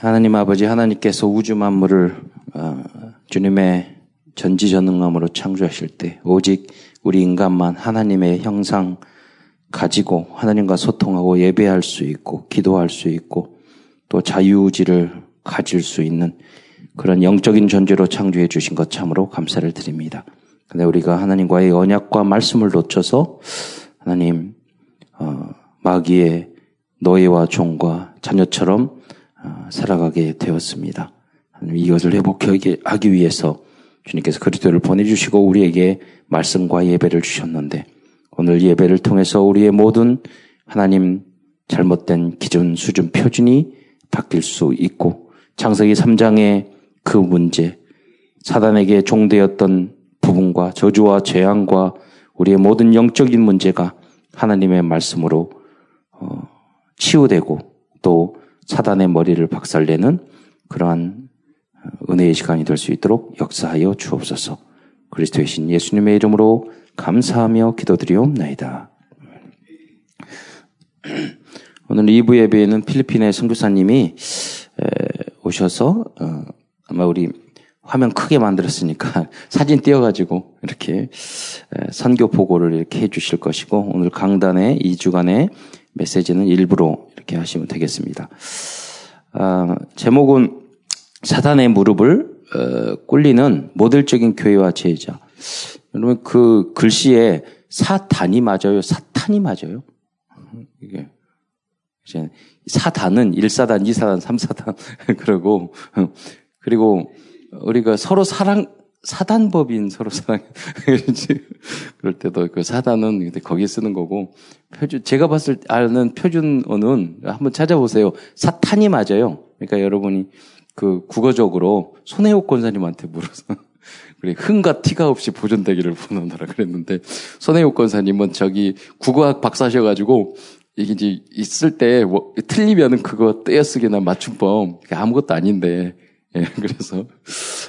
하나님 아버지 하나님께서 우주 만물을 어, 주님의 전지전능함으로 창조하실 때 오직 우리 인간만 하나님의 형상 가지고 하나님과 소통하고 예배할 수 있고 기도할 수 있고 또 자유의지를 가질 수 있는 그런 영적인 존재로 창조해 주신 것 참으로 감사를 드립니다. 근데 우리가 하나님과의 언약과 말씀을 놓쳐서 하나님 어, 마귀의 노예와 종과 자녀처럼 어, 살아가게 되었습니다. 이것을 회복하게 하기 위해서 주님께서 그리스도를 보내주시고 우리에게 말씀과 예배를 주셨는데 오늘 예배를 통해서 우리의 모든 하나님 잘못된 기준, 수준, 표준이 바뀔 수 있고 창세기 3장의 그 문제, 사단에게 종되었던 부분과 저주와 재앙과 우리의 모든 영적인 문제가 하나님의 말씀으로 어, 치유되고 또 사단의 머리를 박살내는 그러한 은혜의 시간이 될 수 있도록 역사하여 주옵소서. 그리스도의 신 예수님의 이름으로 감사하며 기도드리옵나이다. 오늘 2부 예배에는 필리핀의 선교사님이 오셔서 어, 아마 우리 화면 크게 만들었으니까 사진 띄어가지고 이렇게 선교 보고를 이렇게 해주실 것이고 오늘 강단의 2주간의 메시지는 일부로 이렇게 하시면 되겠습니다. 아, 제목은 사단의 무릎을 어, 꿇리는 모델적인 교회와 제자. 여러분 그 글씨에 사단이 맞아요, 사탄이 맞아요. 이게 이제 사단은 1사단, 2사단, 3사단 그러고 그리고 우리가 서로 사랑 사단법인 서로 사랑. 그럴 때도 그 사단은 거기 쓰는 거고 표준 제가 봤을 때 아는 표준어는 한번 찾아보세요. 사탄이 맞아요. 그러니까 여러분이 그 국어적으로 손혜옥 권사님한테 물어서 그래 흥과 티가 없이 보존되기를 원하노라 그랬는데 손혜옥 권사님은 저기 국어학 박사셔가지고 이게 이제 있을 때 뭐, 틀리면은 그거 떼어쓰기나 맞춤법 아무것도 아닌데 예, 그래서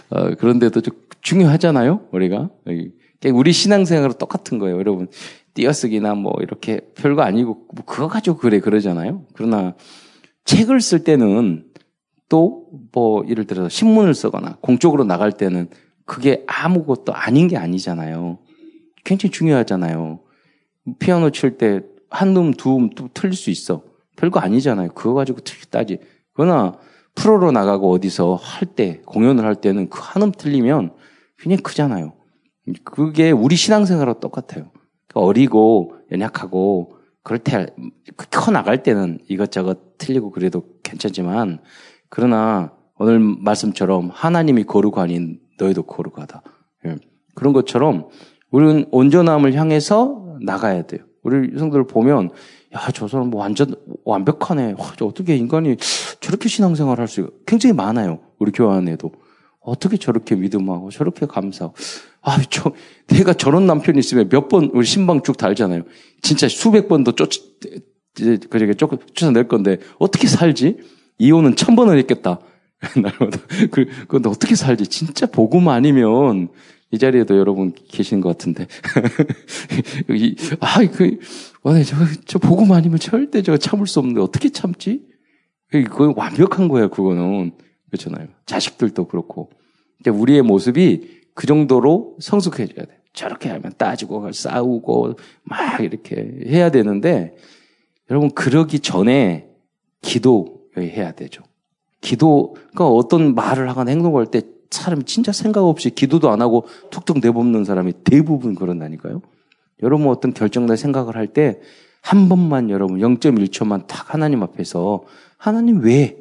어, 그런데도 좀 중요하잖아요, 우리가. 우리 신앙생활은 똑같은 거예요, 여러분. 띄어쓰기나 뭐 이렇게 별거 아니고 뭐 그거 가지고 그래 그러잖아요. 그러나 책을 쓸 때는 또 뭐 예를 들어서 신문을 쓰거나 공적으로 나갈 때는 그게 아무것도 아닌 게 아니잖아요. 굉장히 중요하잖아요. 피아노 칠 때 한 음, 두 음, 또 틀릴 수 있어. 별거 아니잖아요. 그거 가지고 따지. 그러나 프로로 나가고 어디서 할 때, 공연을 할 때는 그 한음 틀리면 굉장히 크잖아요. 그게 우리 신앙생활과 똑같아요. 그러니까 어리고 연약하고 그럴 때, 커 나갈 때는 이것저것 틀리고 그래도 괜찮지만, 그러나 오늘 말씀처럼 하나님이 거룩하니 너희도 거룩하다. 예. 그런 것처럼 우리는 온전함을 향해서 나가야 돼요. 우리 성도들 보면 야, 저 사람 뭐 완전 완벽하네. 와, 어떻게 인간이 저렇게 신앙생활 할 수, 굉장히 많아요. 우리 교회 안에도. 어떻게 저렇게 믿음하고 저렇게 감사하고. 아, 저, 내가 저런 남편이 있으면 몇 번, 우리 신방 쭉 달잖아요. 진짜 수백 번도 쫓, 그저게 조금 쫓아낼 건데, 어떻게 살지? 이혼은 천 번을 했겠다. 날마다. 그, 근데 어떻게 살지? 진짜 복음 아니면, 이 자리에도 여러분 계신 것 같은데. 이, 아, 그, 와, 저, 저 복음 아니면 절대 저 참을 수 없는데 어떻게 참지? 그건 완벽한 거예요, 그거는. 그렇잖아요. 자식들도 그렇고. 이제 우리의 모습이 그 정도로 성숙해져야 돼. 저렇게 하면 따지고 싸우고 막 이렇게 해야 되는데 여러분 그러기 전에 기도해야 되죠. 기도, 그러니까 어떤 말을 하거나 행동할 때 사람이 진짜 생각 없이 기도도 안 하고 툭툭 내뱉는 사람이 대부분 그런다니까요. 여러분 어떤 결정날 생각을 할 때 한 번만 여러분 0.1초만 딱 하나님 앞에서 하나님 왜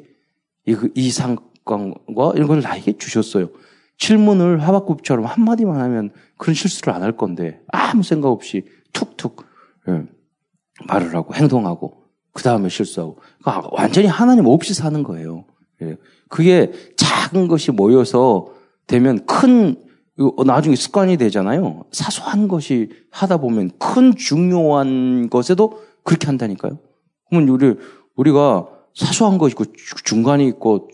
이, 이 상 관과 이런 걸 나에게 주셨어요. 질문을 하박국처럼 한마디만 하면 그런 실수를 안 할 건데 아무 생각 없이 툭툭 예, 말을 하고 행동하고 그 다음에 실수하고 그러니까 완전히 하나님 없이 사는 거예요. 예. 그게 작은 것이 모여서 되면 큰 나중에 습관이 되잖아요. 사소한 것이 하다 보면 큰 중요한 것에도 그렇게 한다니까요. 그러면 우리 우리가 사소한 것이 있고 중간이 있고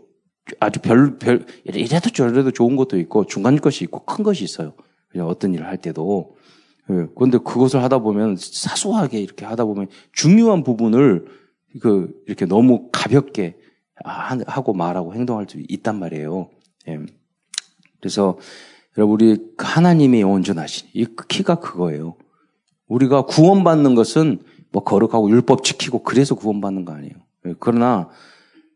아주 별, 별, 이래도 저래도 좋은 것도 있고 중간 것이 있고 큰 것이 있어요. 그냥 어떤 일을 할 때도. 예, 그런데 그것을 하다 보면 사소하게 이렇게 하다 보면 중요한 부분을 그 이렇게 너무 가볍게 하고 말하고 행동할 수 있단 말이에요. 예. 그래서 여러분 우리 하나님이 온전하신 이 키가 그거예요. 우리가 구원받는 것은 뭐 거룩하고 율법 지키고 그래서 구원받는 거 아니에요. 예. 그러나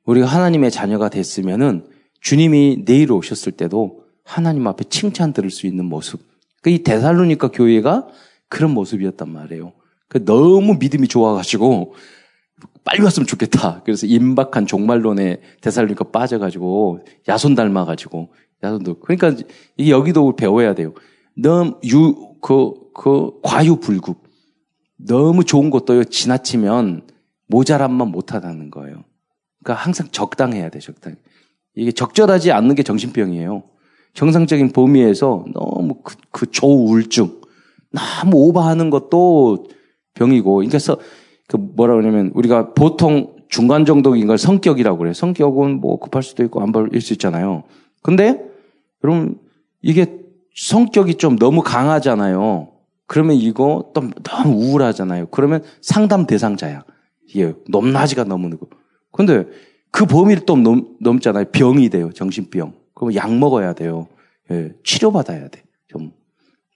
우리가 하나님의 자녀가 됐으면은 주님이 내일 오셨을 때도 하나님 앞에 칭찬 들을 수 있는 모습. 그 이 데살로니카 교회가 그런 모습이었단 말이에요. 그 너무 믿음이 좋아가지고 빨리 왔으면 좋겠다. 그래서 임박한 종말론에 대살로니까 빠져가지고 야손 닮아가지고 야손도 그러니까 이게 여기도 배워야 돼요. 너무 유그 그 과유불급 너무 좋은 것도 지나치면 모자람만 못하다는 거예요. 그러니까 항상 적당해야 돼 적당. 이게 적절하지 않는 게 정신병이에요. 정상적인 범위에서 너무 그, 그 조우울증 너무 오버하는 것도 병이고, 그래서 그 뭐라 그러냐면 우리가 보통 중간 정도인 걸 성격이라고 그래요. 성격은 뭐 급할 수도 있고 안 벌일 수 있잖아요. 근데 여러분 이게 성격이 좀 너무 강하잖아요. 그러면 이거 또 너무 우울하잖아요. 그러면 상담 대상자야. 이게 높낮이가 너무 늦고. 근데 그 범위를 또 넘, 넘잖아요. 병이 돼요. 정신병. 그럼 약 먹어야 돼요. 예, 치료받아야 돼. 좀.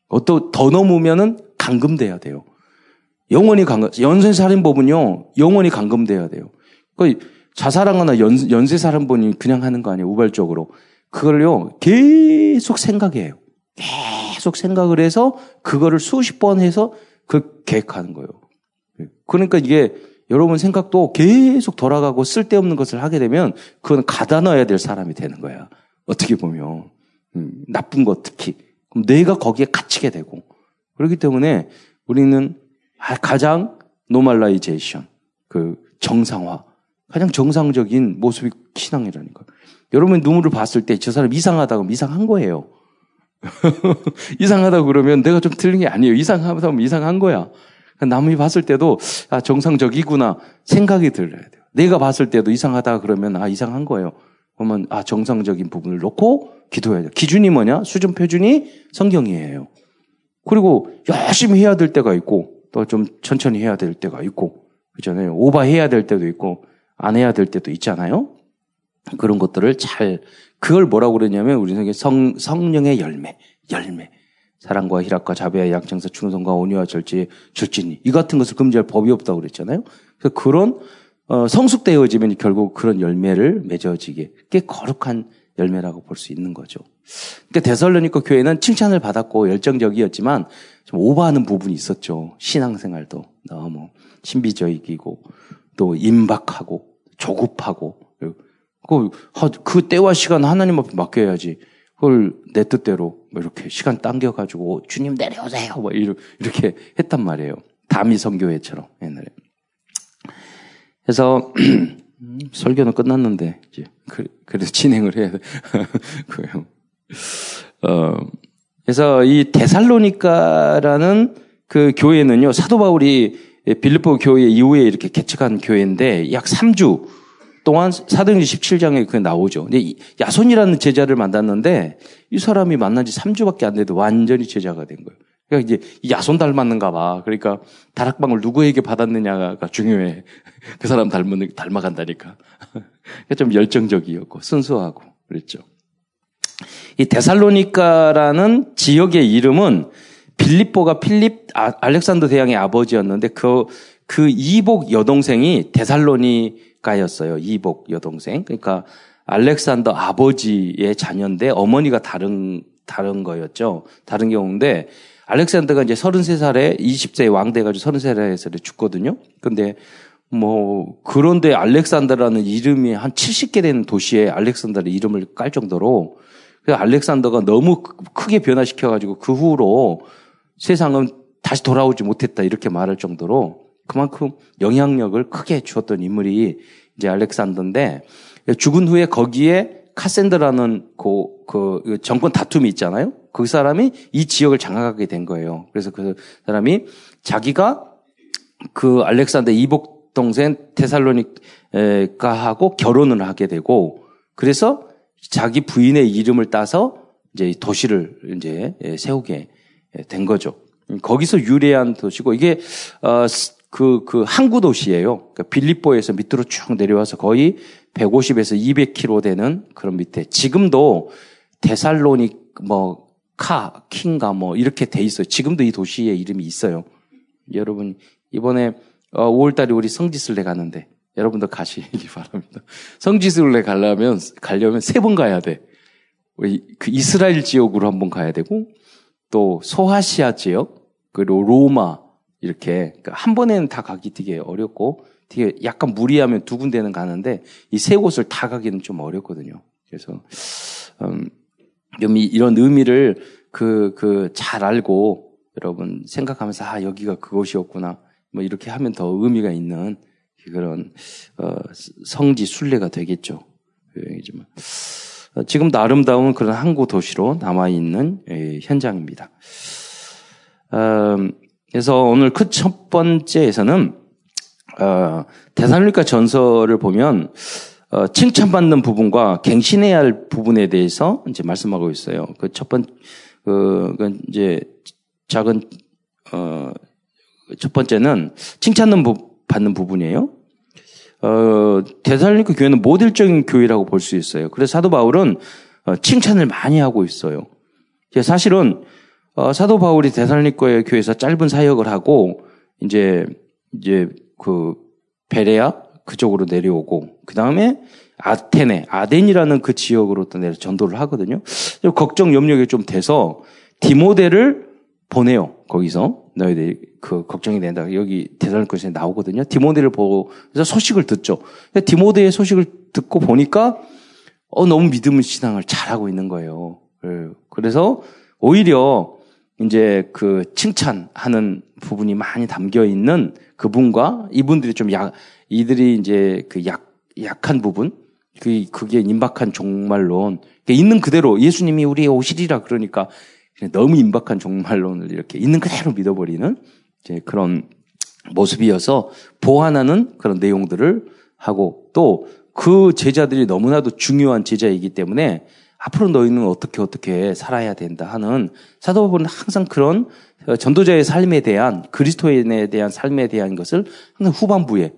어또 더 넘으면은 감금돼야 돼요. 영원히 감금, 연쇄살인법은요, 영원히 감금돼야 돼요. 그 자살하거나 연, 연쇄살인범이 그냥 하는 거 아니에요, 우발적으로. 그걸요, 계속 생각해요. 계속 생각을 해서, 그거를 수십 번 해서, 그 계획하는 거예요. 그러니까 이게, 여러분 생각도 계속 돌아가고 쓸데없는 것을 하게 되면, 그건 가둬 넣어야 될 사람이 되는 거야. 어떻게 보면. 음, 나쁜 것 특히. 그럼 내가 거기에 갇히게 되고. 그렇기 때문에 우리는 가장 normalization, 그 정상화, 가장 정상적인 모습이 신앙이라니까. 여러분 눈물을 봤을 때 저 사람 이상하다고 이상한 거예요. 이상하다고 그러면 내가 좀 틀린 게 아니에요. 이상하다면 이상한 거야. 남이 봤을 때도 아 정상적이구나 생각이 들어야 돼요. 내가 봤을 때도 이상하다 그러면 아 이상한 거예요. 그러면 아 정상적인 부분을 놓고 기도해야 돼요. 기준이 뭐냐? 수준 표준이 성경이에요. 그리고 열심히 해야 될 때가 있고 또 좀 천천히 해야 될 때가 있고, 그렇잖아요. 오버해야 될 때도 있고, 안 해야 될 때도 있잖아요. 그런 것들을 잘, 그걸 뭐라고 그러냐면, 우리 성에 성, 성령의 열매, 열매. 사랑과 희락과 자비와 양청사, 충성과 온유와 절제, 절진이. 이 같은 것을 금지할 법이 없다고 그랬잖아요. 그래서 그런, 어, 성숙되어지면 결국 그런 열매를 맺어지게, 꽤 거룩한 열매라고 볼 수 있는 거죠. 그러니까 데살로니카 교회는 칭찬을 받았고 열정적이었지만 좀 오버하는 부분이 있었죠. 신앙생활도 너무 신비적이고 또 임박하고 조급하고 그, 그 때와 시간 하나님 앞에 맡겨야지. 그걸 내 뜻대로 뭐 이렇게 시간 당겨가지고 주님 내려오세요. 뭐 이렇게 했단 말이에요. 다미 성교회처럼 옛날에. 그래서 설교는 끝났는데 이제 그, 그래서 진행을 해야 돼. 어, 그래서 이 데살로니카라는 그 교회는요, 사도 바울이 빌리포 교회 이후에 이렇게 개척한 교회인데 약 3주 동안 사도행전 17장에 그 나오죠. 근데 야손이라는 제자를 만났는데 이 사람이 만난 지 3주밖에 안 돼도 완전히 제자가 된 거예요. 그러니까 이제 야손 닮았는가 봐. 그러니까 다락방을 누구에게 받았느냐가 중요해. 그 사람 닮은, 닮아간다니까. 그러니까 좀 열정적이었고, 순수하고, 그랬죠. 이 데살로니카라는 지역의 이름은 빌립보가 필립 아, 알렉산더 대왕의 아버지였는데 그, 그 이복 여동생이 데살로니 카였어요. 이복 여동생. 그러니까 알렉산더 아버지의 자녀인데 어머니가 다른, 다른 거였죠. 다른 경우인데 알렉산더가 이제 33살에 20세에 왕 돼 가지고 33살에 죽거든요. 근데 뭐 그런데 알렉산더라는 이름이 한 70개 되는 도시에 알렉산더의 이름을 깔 정도로 그 알렉산더가 너무 크게 변화시켜 가지고 그 후로 세상은 다시 돌아오지 못했다 이렇게 말할 정도로 그만큼 영향력을 크게 주었던 인물이 이제 알렉산더인데 죽은 후에 거기에 카센더라는 그, 그 정권 다툼이 있잖아요. 그 사람이 이 지역을 장악하게 된 거예요. 그래서 그 사람이 자기가 그 알렉산더 이복 동생 테살로니카하고 결혼을 하게 되고 그래서 자기 부인의 이름을 따서 이제 도시를 이제 세우게 된 거죠. 거기서 유래한 도시고 이게 어 그, 그 항구 도시예요. 그러니까 빌립보에서 밑으로 쭉 내려와서 거의 150에서 200km 되는 그런 밑에 지금도 데살로닉 뭐 카, 킹가 뭐 이렇게 돼 있어요. 지금도 이 도시의 이름이 있어요. 여러분 이번에 5월달에 어, 우리 성지순례 가는데 여러분도 가시기 바랍니다. 성지순례 가려면 가려면 세 번 가야 돼. 그 이스라엘 지역으로 한 번 가야 되고 또 소아시아 지역 그리고 로마 이렇게 그러니까 한 번에는 다 가기 되게 어렵고 되게 약간 무리하면 두 군데는 가는데 이 세 곳을 다 가기는 좀 어렵거든요. 그래서 음, 이런 의미를 그 그 잘 알고 여러분 생각하면서 아 여기가 그곳이었구나 뭐 이렇게 하면 더 의미가 있는 그런 어, 성지 순례가 되겠죠. 여행이지만 어, 지금도 아름다운 그런 항구 도시로 남아 있는 예, 현장입니다. 음, 그래서 오늘 그 첫 번째에서는 어, 대살로니까 전설을 보면 어, 칭찬받는 부분과 갱신해야 할 부분에 대해서 이제 말씀하고 있어요. 그 첫 번, 그, 그 이제 작은 어, 첫 번째는 칭찬 받는 부분이에요. 어, 대살로니까 교회는 모델적인 교회라고 볼 수 있어요. 그래서 사도 바울은 어, 칭찬을 많이 하고 있어요. 사실은 어, 사도 바울이 대살로니까 교회에서 짧은 사역을 하고 이제 이제 그 베레아 그쪽으로 내려오고 그 다음에 아테네 아덴이라는 그 지역으로 또 내려 전도를 하거든요. 걱정 염려가 좀 돼서 디모데를 보내요. 거기서 너희들이 그 걱정이 된다. 여기 대살로니까에 나오거든요. 디모데를 보고 그래서 소식을 듣죠. 디모데의 소식을 듣고 보니까 어 너무 믿음의 신앙을 잘하고 있는 거예요. 예. 그래서 오히려 이제 그 칭찬하는 부분이 많이 담겨 있는 그분과 이분들이 좀 약, 이들이 이제 그 약, 약한 부분, 그, 그게 임박한 종말론, 있는 그대로 예수님이 우리의 오시리라 그러니까 너무 임박한 종말론을 이렇게 있는 그대로 믿어버리는 이제 그런 모습이어서 보완하는 그런 내용들을 하고 또 그 제자들이 너무나도 중요한 제자이기 때문에 앞으로 너희는 어떻게 어떻게 살아야 된다 하는 사도 바울은 항상 그런 전도자의 삶에 대한 그리스도인에 대한 삶에 대한 것을 항상 후반부에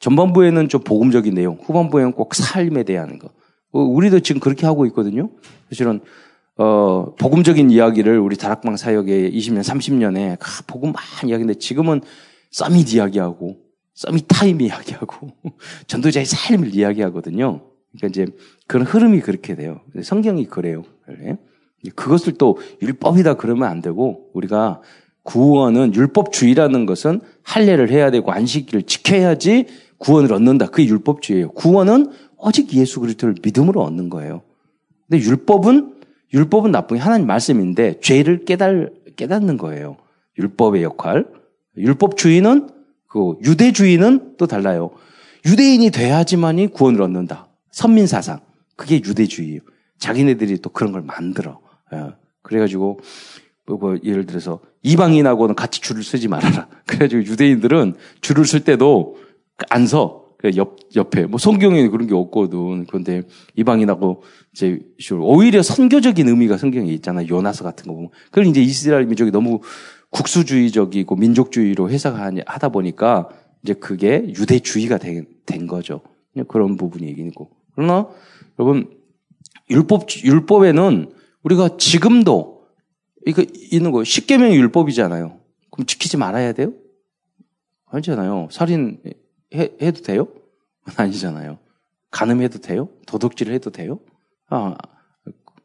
전반부에는 좀 복음적인 내용, 후반부에는 꼭 삶에 대한 거. 어, 우리도 지금 그렇게 하고 있거든요. 사실은 어, 복음적인 이야기를 우리 다락방 사역에 20년, 30년에 아, 복음 많이 이야기인데 지금은 서밋 이야기하고 서밋 타임 이야기하고 전도자의 삶을 이야기하거든요. 그러니까 이제 그런 흐름이 그렇게 돼요. 성경이 그래요. 그것을 또 율법이다 그러면 안 되고 우리가 구원은 율법주의라는 것은 할례를 해야 되고 안식일을 지켜야지 구원을 얻는다. 그게 율법주의예요. 구원은 오직 예수 그리스도를 믿음으로 얻는 거예요. 근데 율법은 율법은 나쁜 게 하나님 말씀인데 죄를 깨달 깨닫는 거예요. 율법의 역할. 율법주의는 그 유대주의는 또 달라요. 유대인이 돼야지만이 구원을 얻는다. 선민 사상. 그게 유대주의예요. 자기네들이 또 그런 걸 만들어. 예. 그래가지고 뭐, 뭐 예를 들어서 이방인하고는 같이 줄을 쓰지 말아라. 그래가지고 유대인들은 줄을 쓸 때도 안 서. 그 옆, 옆에. 뭐 성경에 그런 게 없거든. 그런데 이방인하고 이제 오히려 선교적인 의미가 성경에 있잖아. 요나서 같은 거 보면. 그걸 이제 이스라엘 민족이 너무 국수주의적이고 민족주의로 해석하다 보니까 이제 그게 유대주의가 된, 된 거죠. 그런 부분이 있고. 그러나 여러분 율법 율법에는 우리가 지금도 이거 있는 거 십계명이 율법이잖아요. 그럼 지키지 말아야 돼요? 아니잖아요. 살인 해, 해도 돼요? 아니잖아요. 간음해도 돼요? 도둑질 해도 돼요? 아,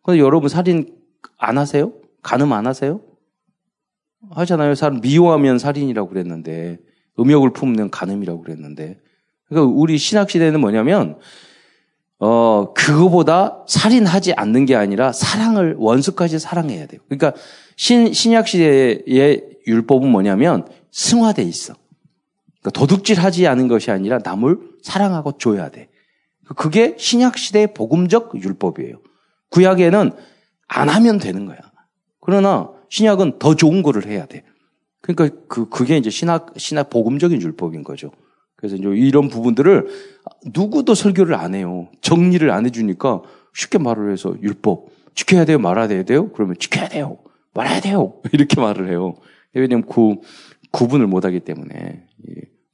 근데 여러분 살인 안 하세요? 간음 안 하세요? 하잖아요. 사람 미워하면 살인이라고 그랬는데 음욕을 품는 간음이라고 그랬는데 그러니까 우리 신학 시대는 뭐냐면 어, 그거보다 살인하지 않는 게 아니라 사랑을, 원수까지 사랑해야 돼요. 그러니까 신, 신약 시대의 율법은 뭐냐면 승화돼 있어. 그러니까 도둑질 하지 않은 것이 아니라 남을 사랑하고 줘야 돼. 그게 신약 시대의 복음적 율법이에요. 구약에는 안 하면 되는 거야. 그러나 신약은 더 좋은 거를 해야 돼. 그러니까 그, 그게 이제 신학, 신학 복음적인 율법인 거죠. 그래서 이제 이런 부분들을 누구도 설교를 안 해요. 정리를 안 해주니까 쉽게 말을 해서 율법 지켜야 돼요, 말아야 돼요? 그러면 지켜야 돼요, 말아야 돼요 이렇게 말을 해요. 왜냐면 그 구분을 못하기 때문에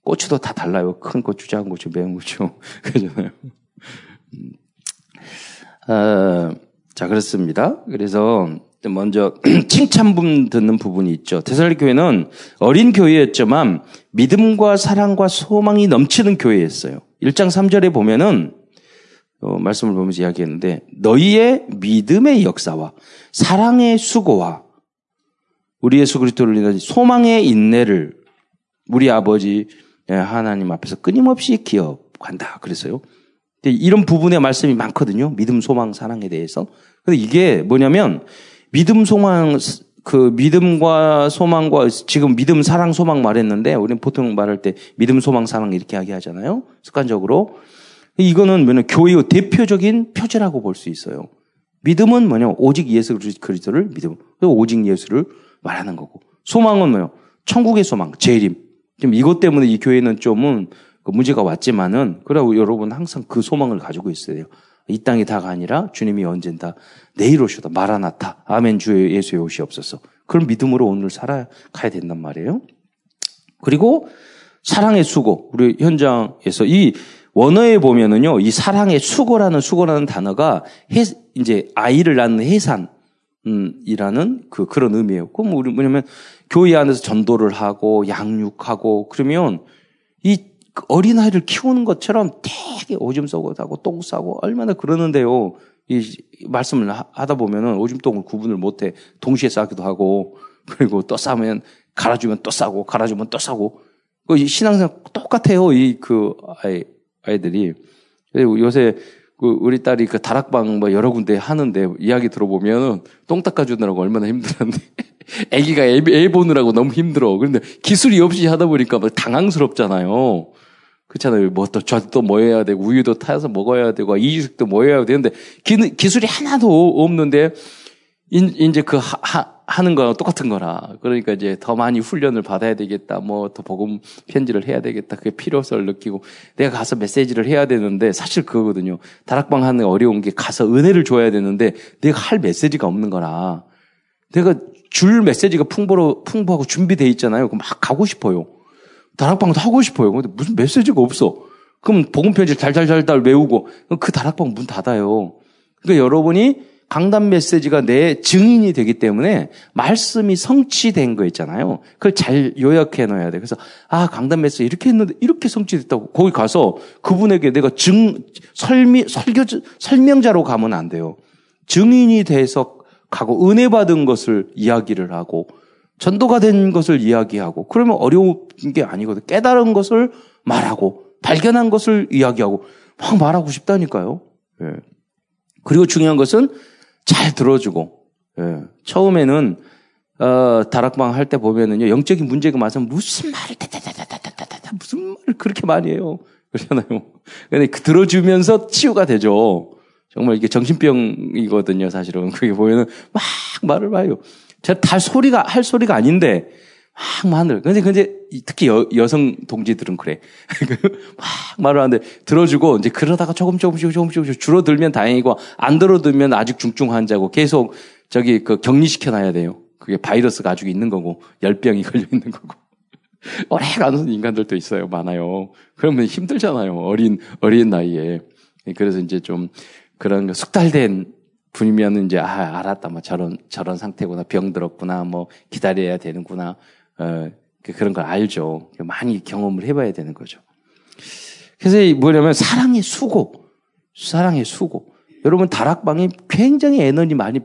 고추도 다 달라요. 큰 고추, 작은 고추, 매운 고추. 그러잖아요. 어, 자, 그렇습니다. 그래서 먼저 칭찬분 듣는 부분이 있죠. 대살리 교회는 어린 교회였지만 믿음과 사랑과 소망이 넘치는 교회였어요. 1장 3절에 보면은 어, 말씀을 보면서 이야기했는데 너희의 믿음의 역사와 사랑의 수고와 우리 예수 그리스도를 인한 소망의 인내를 우리 아버지 예, 하나님 앞에서 끊임없이 기억한다. 그래서요. 이런 부분의 말씀이 많거든요. 믿음, 소망, 사랑에 대해서. 근데 이게 뭐냐면 믿음, 소망, 그 믿음과 소망과 지금 믿음, 사랑, 소망 말했는데 우리는 보통 말할 때 믿음, 소망, 사랑 이렇게 이야기하잖아요. 습관적으로. 이거는 뭐냐 교회의 대표적인 표제라고 볼 수 있어요. 믿음은 뭐냐 오직 예수 그리스도를 믿음. 오직 예수를 말하는 거고. 소망은 뭐요? 천국의 소망, 재림. 지금 이것 때문에 이 교회는 좀은 그 문제가 왔지만은 그러고 여러분 항상 그 소망을 가지고 있어야 이 땅이 다가 아니라 주님이 언젠다 내일 오시다 마라나타 아멘 주 예수의 옷이 없어서 그런 믿음으로 오늘 살아가야 된단 말이에요. 그리고 사랑의 수고 우리 현장에서 이 원어에 보면은요 이 사랑의 수고라는 수고라는 단어가 해, 이제 아이를 낳는 해산 음, 이라는 그, 그런 의미예요. 그럼 우리 뭐냐면 교회 안에서 전도를 하고 양육하고 그러면 이 어린아이를 키우는 것처럼 되게 오줌 싸고 하고 똥 싸고 얼마나 그러는데요. 이 말씀을 하다 보면은 오줌 똥을 구분을 못해 동시에 싸기도 하고 그리고 또 싸면 갈아주면 또 싸고 갈아주면 또 싸고 그 신앙생 똑같아요. 이 그 아이 아이들이 요새 그 우리 딸이 그 다락방 뭐 여러 군데 하는데 이야기 들어보면은 똥 닦아주느라고 얼마나 힘들었는데 애기가 애, 애 보느라고 너무 힘들어. 그런데 기술이 없이 하다 보니까 막 당황스럽잖아요. 그렇잖아요. 뭐 또, 저도 뭐 해야 되고, 우유도 타서 먹어야 되고, 이식도 뭐 해야 되는데, 기, 기술이 하나도 없는데, 이제 그 하, 하, 하는 거랑 똑같은 거라. 그러니까 이제 더 많이 훈련을 받아야 되겠다. 뭐 더 복음 편지를 해야 되겠다. 그게 필요성을 느끼고 내가 가서 메시지를 해야 되는데 사실 그거거든요. 다락방 하는 어려운 게 가서 은혜를 줘야 되는데 내가 할 메시지가 없는 거라. 내가 줄 메시지가 풍부로 풍부하고 준비돼 있잖아요. 그럼 막 가고 싶어요. 다락방도 하고 싶어요. 근데 무슨 메시지가 없어. 그럼 복음 편지 달달달달 외우고 그 다락방 문 닫아요. 그러니까 여러분이 강단 메시지가 내 증인이 되기 때문에 말씀이 성취된 거 있잖아요. 그걸 잘 요약해 놓아야 돼. 그래서 아 강단 메시지 이렇게 했는데 이렇게 성취됐다고 거기 가서 그분에게 내가 증 설미 설교 설명자로 가면 안 돼요. 증인이 돼서 가고 은혜 받은 것을 이야기를 하고 전도가 된 것을 이야기하고 그러면 어려운 게 아니거든. 깨달은 것을 말하고 발견한 것을 이야기하고 막 말하고 싶다니까요. 예. 그리고 중요한 것은 잘 들어주고 예. 처음에는 어, 다락방 할 때 보면은요 영적인 문제가 많으면 무슨 말을 다다다다다다다 무슨 말을 그렇게 많이 해요 그러잖아요. 근데 그 들어주면서 치유가 되죠. 정말 이게 정신병이거든요 사실은 그게 보면은 막 말을 봐요. 제가 다 소리가 할 소리가 아닌데 막 마늘. 근데 근데 특히 여, 여성 동지들은 그래. 막 말을 하는데 들어주고 이제 그러다가 조금 조금씩 조금씩 조금씩 줄어들면 다행이고 안 들어들면 아직 중증 환자고 계속 저기 그 격리시켜 놔야 돼요. 그게 바이러스가 아직 있는 거고 열병이 걸려 있는 거고. 오래 가는 인간들도 있어요. 많아요. 그러면 힘들잖아요. 어린 어린 나이에. 그래서 이제 좀 그런 숙달된 분이면 이제 아 알았다 뭐 저런 저런 상태구나 병 들었구나 뭐 기다려야 되는구나 어, 그 그런 걸 알죠. 많이 경험을 해봐야 되는 거죠. 그래서 뭐냐면 사랑의 수고, 사랑의 수고. 여러분 다락방이 굉장히 에너지 많이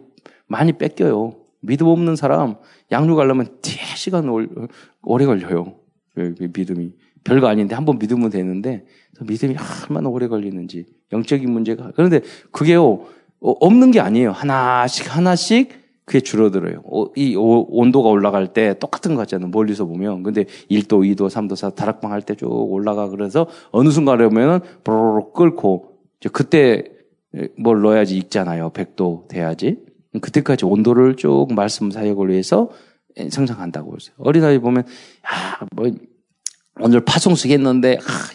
많이 뺏겨요. 믿음 없는 사람 양육 하려면 뒤에 시간 오래 걸려요. 그, 그 믿음이 별거 아닌데 한 번 믿으면 되는데 믿음이 얼마나 오래 걸리는지 영적인 문제가 그런데 그게요 어, 없는 게 아니에요. 하나씩 하나씩 그게 줄어들어요. 이 온도가 올라갈 때 똑같은 거 같잖아요. 멀리서 보면. 근데 1도, 2도, 3도, 4도 다락방 할 때 쭉 올라가. 그래서 어느 순간에 보면은 뽀로로 끓고 그때 뭘 넣어야지 익잖아요. 100도 돼야지. 그때까지 온도를 쭉 말씀 사역을 위해서 성장한다고 했어요. 어린아이 보면, 야, 뭐, 오늘 파송식 했는데, 아,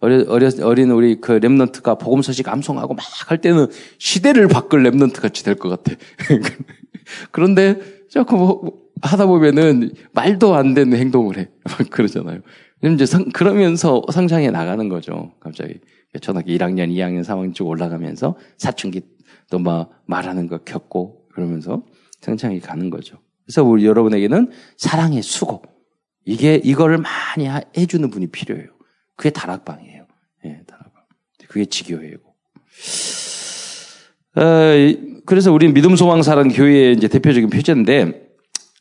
어려, 어려, 어린 우리 그 remnant가 복음 소식 암송하고 막 할 때는 시대를 바꿀 remnant 같이 될 것 같아. 그런데 자꾸 뭐 하다 보면은 말도 안 되는 행동을 해. 그러잖아요. 그럼 이제 성, 그러면서 성장해 나가는 거죠. 갑자기. 초등학교 1학년, 2학년, 3학년 쭉 올라가면서 사춘기 또 막 말하는 거 겪고 그러면서 성장해 가는 거죠. 그래서 우리 여러분에게는 사랑의 수고. 이게, 이거를 많이 해주는 분이 필요해요. 그게 다락방이에요. 예, 다락방. 그게 지교회고. 어, 그래서 우리 믿음, 소망, 사랑 교회의 이제 대표적인 표제인데,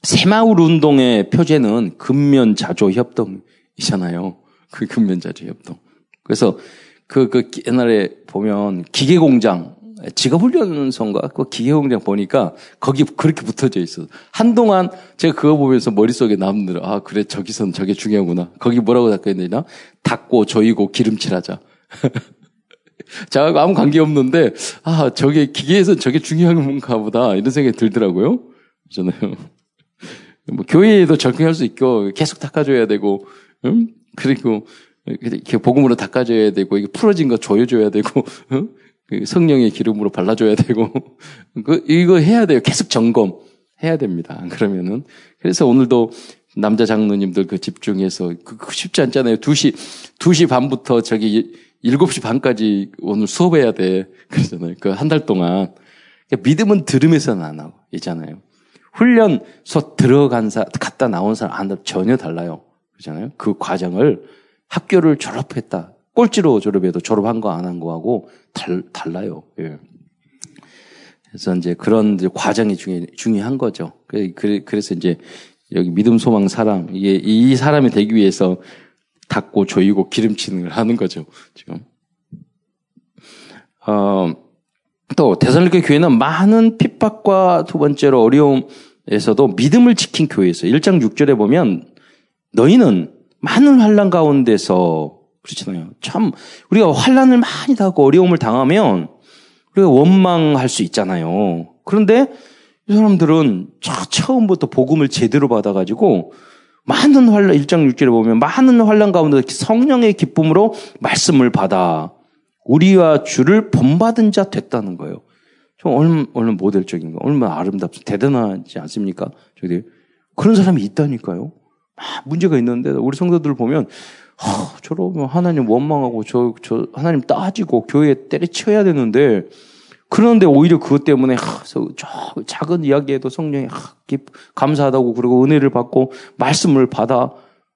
새마을 운동의 표제는 근면, 자조, 협동이잖아요. 그 근면, 자조, 협동. 그래서 그, 그 옛날에 보면 기계 공장, 직업훈련소인가? 그 기계공장 보니까 거기 그렇게 붙어져 있어. 한동안 제가 그거 보면서 머릿속에 남들어. 아, 그래, 저기선 저게 중요하구나. 거기 뭐라고 닦아있느냐? 닦고, 조이고, 기름칠하자. 저하고 아무 관계 없는데, 아, 저게, 기계에서 저게 중요한 건가 보다. 이런 생각이 들더라고요. 그렇잖아요. 뭐, 교회에도 적용할 수 있고, 계속 닦아줘야 되고, 음? 그리고, 이렇게 복음으로 닦아줘야 되고, 이게 풀어진 거 조여줘야 되고, 음? 성령의 기름으로 발라줘야 되고, 그, 이거 해야 돼요. 계속 점검 해야 됩니다. 그러면은. 그래서 오늘도 남자 장로님들 그 집중해서, 그, 그 쉽지 않잖아요. 2시, 2시 반부터 저기 7시 반까지 오늘 수업해야 돼. 그러잖아요. 그 한 달 동안. 그러니까 믿음은 들으면서는 안 하고, 있잖아요. 훈련소 들어간 사, 갔다 나온 사람 안 전혀 달라요. 그렇잖아요. 그 과정을 학교를 졸업했다. 꼴찌로 졸업해도 졸업한 거 안 한 거하고 달, 달라요. 예. 그래서 이제 그런 이제 과정이 중요, 중요한 거죠. 그래서 이제 여기 믿음, 소망, 사랑, 이게 이 사람이 되기 위해서 닦고 조이고 기름치는 걸 하는 거죠. 지금. 어, 또 대선리교 교회는 많은 핍박과 두 번째로 어려움에서도 믿음을 지킨 교회에서 1장 6절에 보면 너희는 많은 환란 가운데서 그렇잖아요. 참 우리가 환란을 많이 당하고 어려움을 당하면 우리가 원망할 수 있잖아요. 그런데 이 사람들은 처음부터 복음을 제대로 받아가지고 많은 환란 1장 6절에 보면 많은 환란 가운데 성령의 기쁨으로 말씀을 받아 우리와 주를 본받은 자 됐다는 거예요. 좀 얼마나, 얼마나 모델적인 거, 얼마나 아름답고 대단하지 않습니까? 저기 그런 사람이 있다니까요. 아, 문제가 있는데 우리 성도들 보면 어, 저러면 하나님 원망하고 저, 저 하나님 따지고 교회에 때려쳐야 되는데 그런데 오히려 그것 때문에 하, 저 작은 이야기에도 성령이 하, 감사하다고 그러고 은혜를 받고 말씀을 받아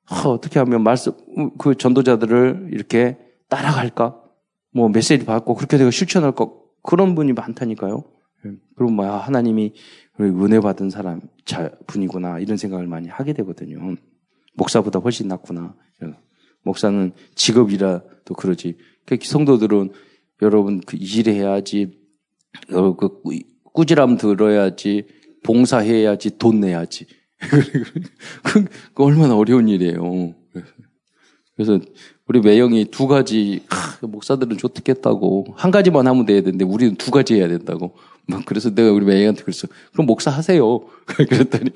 하, 어떻게 하면 말씀 그 전도자들을 이렇게 따라갈까? 뭐 메시지 받고 그렇게 내가 실천할 것 그런 분이 많다니까요. 예. 그럼 뭐야 하나님이 은혜 받은 사람 자 분이구나 이런 생각을 많이 하게 되거든요. 목사보다 훨씬 낫구나. 목사는 직업이라도 그러지. 그 성도들은 여러분 그 일해야지, 그 꾸지람 들어야지, 봉사해야지, 돈 내야지. 그, 그 얼마나 어려운 일이에요. 그래서 우리 매형이 두 가지 하, 목사들은 좋겠다고 한 가지만 하면 돼야 되는데 우리는 두 가지 해야 된다고. 막 그래서 내가 우리 매형한테 그랬어. 그럼 목사 하세요. 그랬더니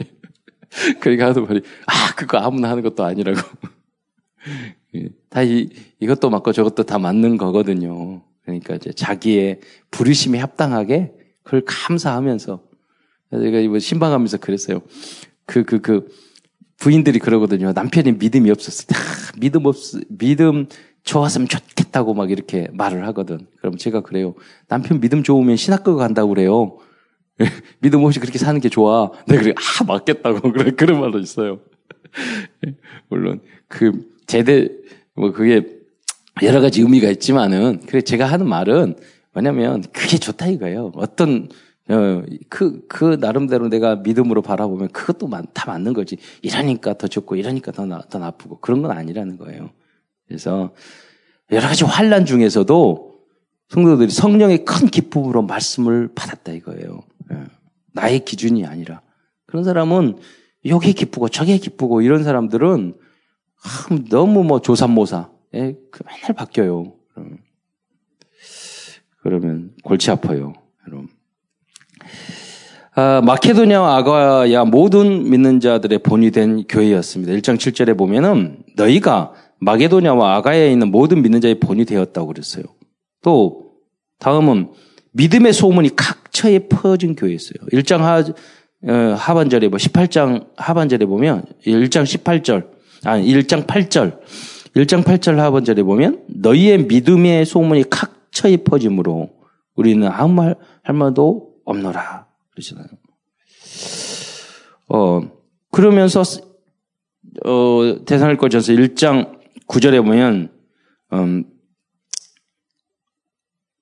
그러니까 하도 말이 아 그거 아무나 하는 것도 아니라고. 예, 다 이, 이것도 맞고 저것도 다 맞는 거거든요. 그러니까 이제 자기의 부르심에 합당하게 그걸 감사하면서 제가 이번 신방하면서 그랬어요. 그, 그, 그, 부인들이 그러거든요. 남편이 믿음이 없었을 때, 아, 믿음 없, 믿음 좋았으면 좋겠다고 막 이렇게 말을 하거든. 그럼 제가 그래요. 남편 믿음 좋으면 신학교 간다고 그래요. 믿음 없이 그렇게 사는 게 좋아. 내가 그래, 아, 맞겠다고. 그래, 그런 말도 있어요. 물론, 그, 제대, 뭐 그게 여러 가지 의미가 있지만은, 그래, 제가 하는 말은 뭐냐면, 그게 좋다 이거예요. 어떤, 어, 그, 그, 나름대로 내가 믿음으로 바라보면 그것도 다 맞는 거지. 이러니까 더 좋고, 이러니까 더, 나, 더 나쁘고. 그런 건 아니라는 거예요. 그래서, 여러 가지 환란 중에서도 성도들이 성령의 큰 기쁨으로 말씀을 받았다 이거예요. 예. 나의 기준이 아니라. 그런 사람은 여기 기쁘고 저게 기쁘고 이런 사람들은 너무 뭐 조삼모사. 예, 그 맨날 바뀌어요. 그러면, 그러면 골치 아파요. 아, 마케도니아와 아가야 모든 믿는 자들의 본이 된 교회였습니다. 1장 7절에 보면은 너희가 마게도냐와 아가야에 있는 모든 믿는 자의 본이 되었다고 그랬어요. 또 다음은 믿음의 소문이 각처에 퍼진 교회였어요. 1장 하, 어, 하반절에 뭐 18장 하반절에 보면 1장 18절 아, 1장 8절. 1장 8절 하반절에 보면 너희의 믿음의 소문이 각처에 퍼짐으로 우리는 아무 말 할 말도 없노라. 그러잖아요. 어, 그러면서 어, 대산일거전서 1장 9절에 보면 음,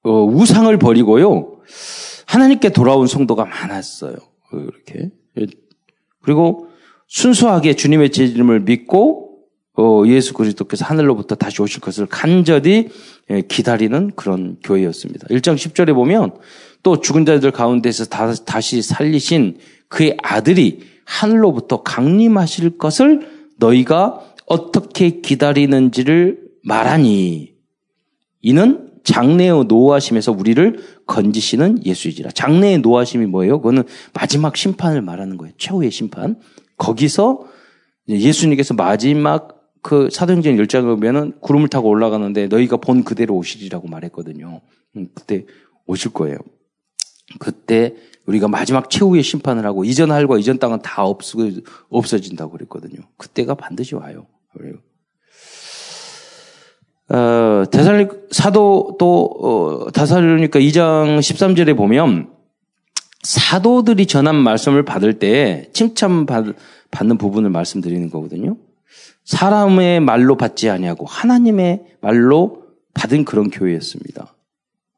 어, 우상을 버리고요. 하나님께 돌아온 성도가 많았어요. 이렇게. 그리고 순수하게 주님의 재림을 믿고 어, 예수 그리스도께서 하늘로부터 다시 오실 것을 간절히 예, 기다리는 그런 교회였습니다. 1장 10절에 보면 또 죽은 자들 가운데서 다시 살리신 그의 아들이 하늘로부터 강림하실 것을 너희가 어떻게 기다리는지를 말하니 이는 장래의 노하심에서 우리를 건지시는 예수이지라. 장래의 노하심이 뭐예요? 그거는 마지막 심판을 말하는 거예요. 최후의 심판. 거기서 예수님께서 마지막 그 사도행전 1장을 보면은 구름을 타고 올라가는데 너희가 본 그대로 오시리라고 말했거든요. 음, 그때 오실 거예요. 그때 우리가 마지막 최후의 심판을 하고 이전 할과 이전 땅은 다 없어, 없어진다고 그랬거든요. 그때가 반드시 와요. 그래요. 어, 대살리 사도 또 어, 다살로니까 2장 13절에 보면 사도들이 전한 말씀을 받을 때 칭찬 받, 받는 부분을 말씀드리는 거거든요. 사람의 말로 받지 아니하고 하나님의 말로 받은 그런 교회였습니다.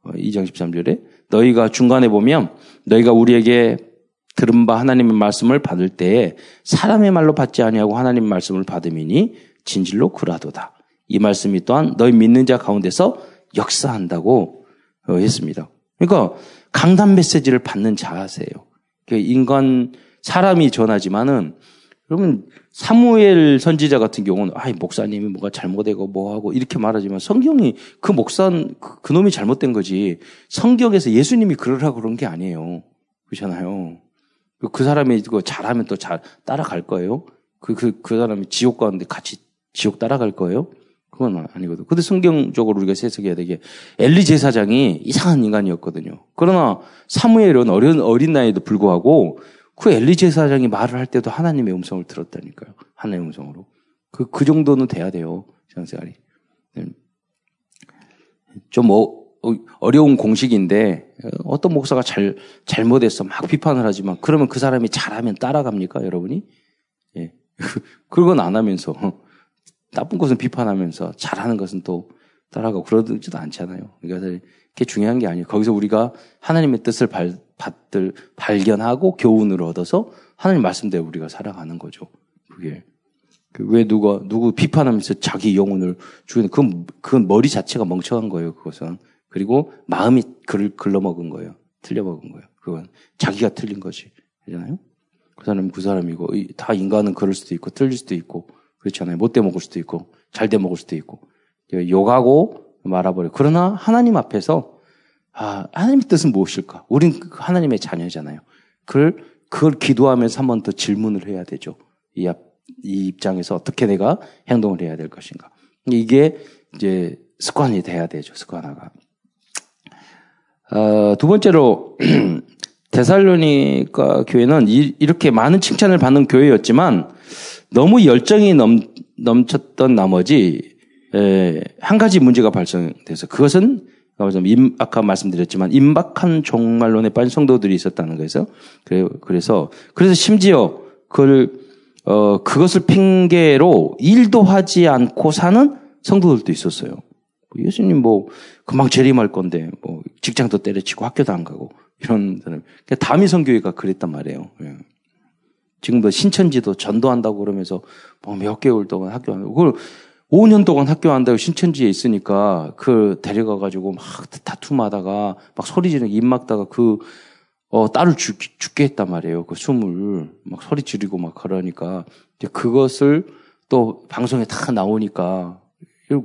2장 어, 13절에 너희가 중간에 보면 너희가 우리에게 들은 바 하나님의 말씀을 받을 때에 사람의 말로 받지 아니하고 하나님의 말씀을 받음이니 진실로 그라도다. 이 말씀이 또한 너희 믿는 자 가운데서 역사한다고 어, 했습니다. 그러니까 강단 메시지를 받는 자세요. 그 인간 사람이 전하지만은 그러면 사무엘 선지자 같은 경우는 아이 목사님이 뭐가 잘못되고 뭐하고 이렇게 말하지만 성경이 그 목사 그, 그 놈이 잘못된 거지 성경에서 예수님이 그러라 그런 게 아니에요. 그렇잖아요. 그, 그 사람이 이거 잘하면 또 잘 따라갈 거예요. 그, 그, 그 사람이 지옥 가는데 같이 지옥 따라갈 거예요. 그건 아니거든. 근데 성경적으로 우리가 해석해야 되게 엘리 제사장이 이상한 인간이었거든요. 그러나 사무엘은 어린, 어린 나이에도 불구하고 그 엘리 제사장이 말을 할 때도 하나님의 음성을 들었다니까요. 하나님의 음성으로. 그, 그 정도는 돼야 돼요. 신앙생활이. 네. 좀 어, 어려운 공식인데 어떤 목사가 잘 잘못했어 막 비판을 하지만 그러면 그 사람이 잘하면 따라갑니까 여러분이? 예. 그건 안 하면서 나쁜 것은 비판하면서 잘하는 것은 또 따라가고 그러지도 않잖아요. 그러니까 그게 중요한 게 아니에요. 거기서 우리가 하나님의 뜻을 발, 받들, 발견하고 교훈을 얻어서 하나님 말씀대로 우리가 살아가는 거죠. 그게. 그왜 누가, 누구 비판하면서 자기 영혼을 죽이는, 그건, 그건 머리 자체가 멍청한 거예요, 그것은. 그리고 마음이 글, 글러먹은 거예요. 틀려먹은 거예요. 그건 자기가 틀린 거지. 그잖아요? 그 사람은 그 사람이고, 다 인간은 그럴 수도 있고, 틀릴 수도 있고, 그렇잖아요. 못돼 먹을 수도 있고, 잘 돼 먹을 수도 있고. 욕하고 말아버려. 그러나 하나님 앞에서 아, 하나님의 뜻은 무엇일까? 우린 그 하나님의 자녀잖아요. 그걸, 그걸 기도하면서 한 번 더 질문을 해야 되죠. 이, 이 입장에서 어떻게 내가 행동을 해야 될 것인가. 이게 이제 습관이 돼야 되죠. 습관화가. 어, 두 번째로, 데살로니가 교회는 이, 렇게 많은 칭찬을 받는 교회였지만 너무 열정이 넘, 넘쳤던 나머지 에, 한 가지 문제가 발생돼서 그것은 아까 말씀드렸지만 임박한 종말론에 빠진 성도들이 있었다는 거에서 그래서 그래서 심지어 그걸 어 그것을 핑계로 일도 하지 않고 사는 성도들도 있었어요. 예수님 뭐 금방 재림할 건데 뭐 직장도 때려치고 학교도 안 가고 이런 사람. 그러니까 다미 성교회가 그랬단 말이에요. 예. 지금도 신천지도 전도한다고 그러면서 뭐 몇 개월 동안 학교 안 그걸 5년 동안 학교 한다고 신천지에 있으니까 그 데려가 가지고 막 다툼하다가 막 소리 지르고 입 막다가 그, 어, 딸을 죽, 죽게 했단 말이에요. 그 숨을 막 소리 지르고 막 그러니까 이제 그것을 또 방송에 다 나오니까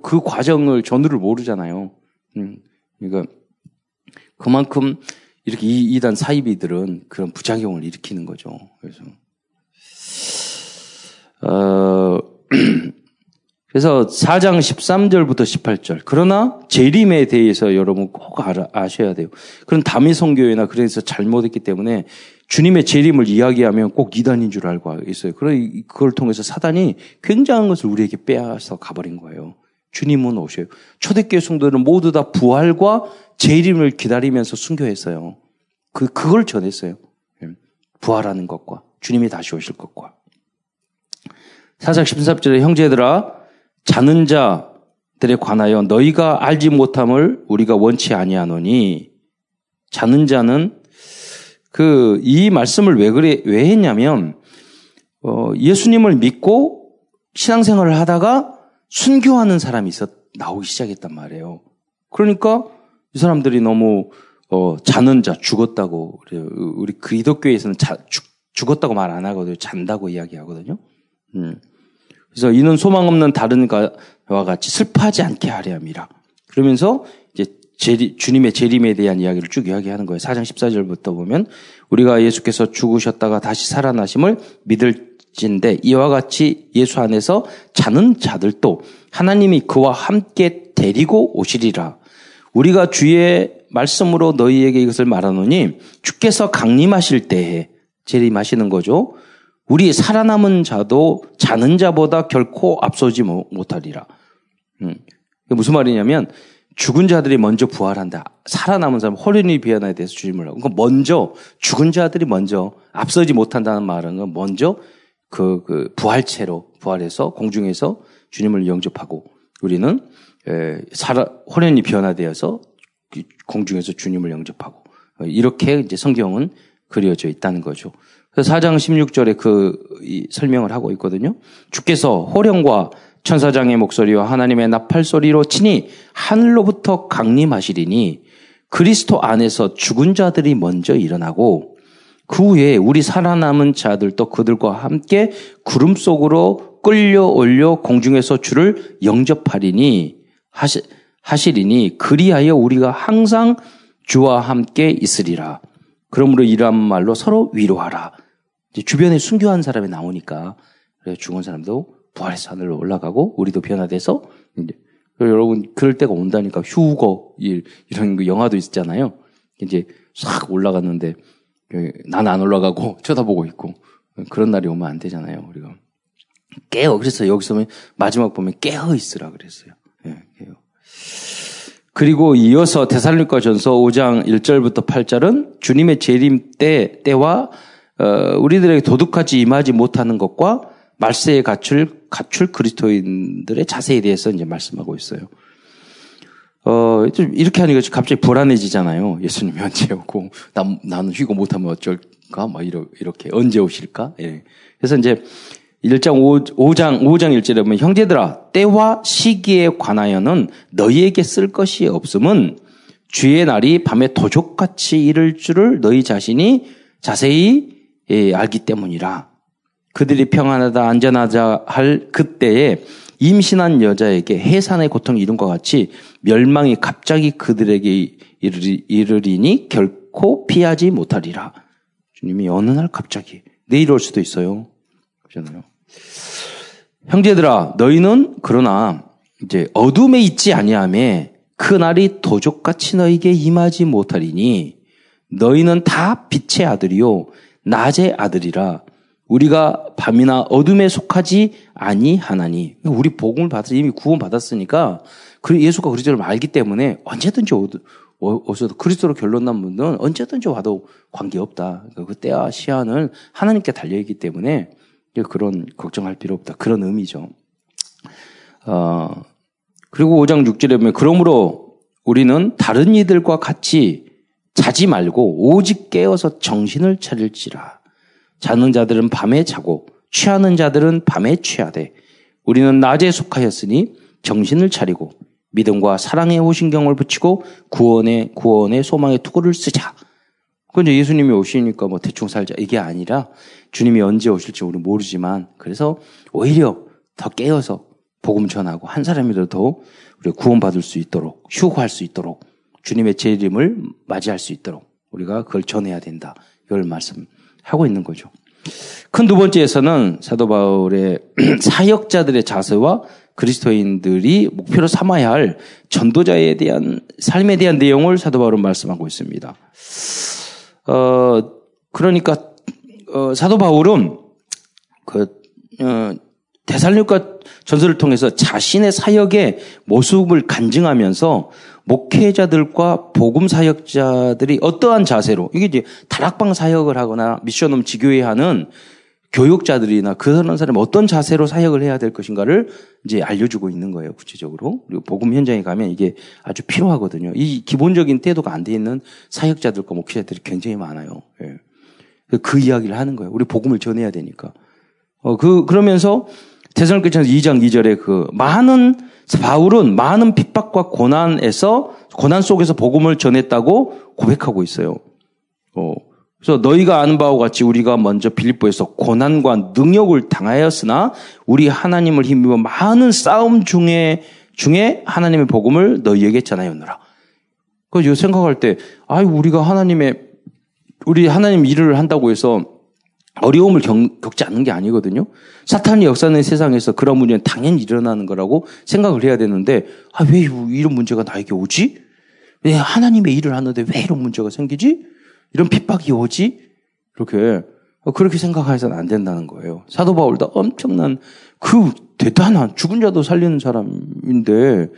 그 과정을 전우를 모르잖아요. 음, 그러니까 그만큼 이렇게 이, 이단 사이비들은 그런 부작용을 일으키는 거죠. 그래서, 어, 그래서 4장 13절부터 18절. 그러나 재림에 대해서 여러분 꼭 아셔야 돼요. 그런 담임 성교회나 그래서 잘못했기 때문에 주님의 재림을 이야기하면 꼭 이단인 줄 알고 있어요. 그걸 통해서 사단이 굉장한 것을 우리에게 빼앗아 가버린 거예요. 주님은 오셔요. 초대교회 성도들은 모두 다 부활과 재림을 기다리면서 순교했어요. 그, 그걸 전했어요. 예. 부활하는 것과 주님이 다시 오실 것과. 사장 13절에 형제들아 자는 자들에 관하여 너희가 알지 못함을 우리가 원치 아니하노니 자는 자는 그 이 말씀을 왜 그래 왜 했냐면 어, 예수님을 믿고 신앙생활을 하다가 순교하는 사람이 있어 나오기 시작했단 말이에요. 그러니까 이 사람들이 너무 어, 자는 자 죽었다고. 우리 그리스도교에서는 자, 죽, 죽었다고 말 안 하거든요. 잔다고 이야기하거든요. 음. 그래서 이는 소망 없는 다른 가와 같이 슬퍼하지 않게 하려 함이라. 그러면서 이제 재리, 주님의 재림에 대한 이야기를 쭉 이야기하는 거예요. 4장 14절부터 보면 우리가 예수께서 죽으셨다가 다시 살아나심을 믿을진데 이와 같이 예수 안에서 자는 자들도 하나님이 그와 함께 데리고 오시리라. 우리가 주의 말씀으로 너희에게 이것을 말하노니 주께서 강림하실 때에 재림하시는 거죠. 우리 살아남은 자도 자는 자보다 결코 앞서지 못하리라. 음. 무슨 말이냐면 죽은 자들이 먼저 부활한다. 살아남은 사람 홀연히 비하나에 대해서 주님을 하고. 그러니까 먼저 죽은 자들이 먼저 앞서지 못한다는 말은 먼저 그, 그 부활체로 부활해서 공중에서 주님을 영접하고 우리는 에, 살아 홀연히 변화되어서 공중에서 주님을 영접하고 이렇게 이제 성경은 그려져 있다는 거죠. 그래서 4장 16절에 그 설명을 하고 있거든요. 주께서 호령과 천사장의 목소리와 하나님의 나팔 소리로 치니 하늘로부터 강림하시리니 그리스도 안에서 죽은 자들이 먼저 일어나고 그 후에 우리 살아남은 자들도 그들과 함께 구름 속으로 끌려 올려 공중에서 주를 영접하리니 하시, 하시리니 그리하여 우리가 항상 주와 함께 있으리라. 그러므로 이러한 말로 서로 위로하라. 주변에 순교한 사람이 나오니까 그래 죽은 사람도 부활해서 하늘로 올라가고 우리도 변화돼서 이제 여러분 그럴 때가 온다니까 휴거 일 이런 그 영화도 있잖아요. 이제 싹 올라갔는데 나는 안 올라가고 쳐다보고 있고 그런 날이 오면 안 되잖아요. 우리가 깨어 그래서 여기서 마지막 보면 깨어 있으라 그랬어요. 예, 깨어. 그리고 이어서 대살림과 전서 5장 1절부터 8절은 주님의 재림 때 때와 어, 우리들에게 도둑같이 임하지 못하는 것과 말세에 갖출 갖출 그리스도인들의 자세에 대해서 이제 말씀하고 있어요. 어, 좀 이렇게 하니까 갑자기 불안해지잖아요. 예수님이 언제 오고, 나, 나는 휴고 못하면 어쩔까? 막 이러, 이렇게. 언제 오실까? 예. 그래서 이제 1장 5, 5장, 5장 1절에 보면 형제들아, 때와 시기에 관하여는 너희에게 쓸 것이 없음은 주의 날이 밤에 도적같이 이를 줄을 너희 자신이 자세히 예, 알기 때문이라 그들이 평안하다 안전하자 할 그때에 임신한 여자에게 해산의 고통이 이룬 것 같이 멸망이 갑자기 그들에게 이르리, 니 결코 피하지 못하리라. 주님이 어느 날 갑자기 내일 올 수도 있어요. 그렇잖아요. 형제들아 너희는 그러나 이제 어둠에 있지 아니함에 그 날이 도적같이 너에게 임하지 못하리니 너희는 다 빛의 아들이요 낮의 아들이라 우리가 밤이나 어둠에 속하지 아니하나니 우리 복음을 받아 이미 구원 받았으니까 그 예수가 그리스도를 알기 때문에 언제든지 어디서 그리스도로 결론 난 분들은 언제든지 와도 관계 없다. 그러니까 그 때와 시한을 하나님께 달려 있기 때문에 그런 걱정할 필요 없다. 그런 의미죠. 어, 그리고 5장 6절에 보면 그러므로 우리는 다른 이들과 같이 자지 말고 오직 깨어서 정신을 차릴지라. 자는 자들은 밤에 자고 취하는 자들은 밤에 취하되 우리는 낮에 속하였으니 정신을 차리고 믿음과 사랑의 호신경을 붙이고 구원의 구원의 소망의 투구를 쓰자. 이제 예수님이 오시니까 뭐 대충 살자 이게 아니라 주님이 언제 오실지 우리 모르지만 그래서 오히려 더 깨어서 복음 전하고 한 사람이라도 우리 구원받을 수 있도록 휴고할 수 있도록 주님의 재림을 맞이할 수 있도록 우리가 그걸 전해야 된다. 이걸 말씀하고 있는 거죠. 큰 두 번째에서는 사도 바울의 사역자들의 자세와 그리스도인들이 목표로 삼아야 할 전도자에 대한 삶에 대한 내용을 사도 바울은 말씀하고 있습니다. 어, 그러니까 어, 사도 바울은 그 어, 대살육과 전설을 통해서 자신의 사역의 모습을 간증하면서 목회자들과 복음 사역자들이 어떠한 자세로 이게 이제 다락방 사역을 하거나 미션홈 지교회 하는 교육자들이나 그런 사람이 어떤 자세로 사역을 해야 될 것인가를 이제 알려주고 있는 거예요, 구체적으로. 그리고 복음 현장에 가면 이게 아주 필요하거든요. 이 기본적인 태도가 안 돼 있는 사역자들과 목회자들이 굉장히 많아요. 예. 그 이야기를 하는 거예요. 우리 복음을 전해야 되니까. 어, 그, 그러면서 대선교전서 2장 2절에 그 많은 바울은 많은 핍박과 고난에서 고난 속에서 복음을 전했다고 고백하고 있어요. 어, 그래서 너희가 아는 바와 같이 우리가 먼저 빌립보에서 고난과 능력을 당하였으나 우리 하나님을 힘입어 많은 싸움 중에 중에 하나님의 복음을 너희에게 전하였노라. 그래서 생각할 때, 아, 우리가 하나님의 우리 하나님 일을 한다고 해서 어려움을 겪, 겪지 않는 게 아니거든요. 사탄이 역사는 세상에서 그런 문제는 당연히 일어나는 거라고 생각을 해야 되는데, 아, 왜 이런 문제가 나에게 오지? 왜 하나님의 일을 하는데 왜 이런 문제가 생기지? 이런 핍박이 오지? 이렇게 그렇게 생각해서는 안 된다는 거예요. 사도 바울도 엄청난 그 대단한 죽은 자도 살리는 사람인데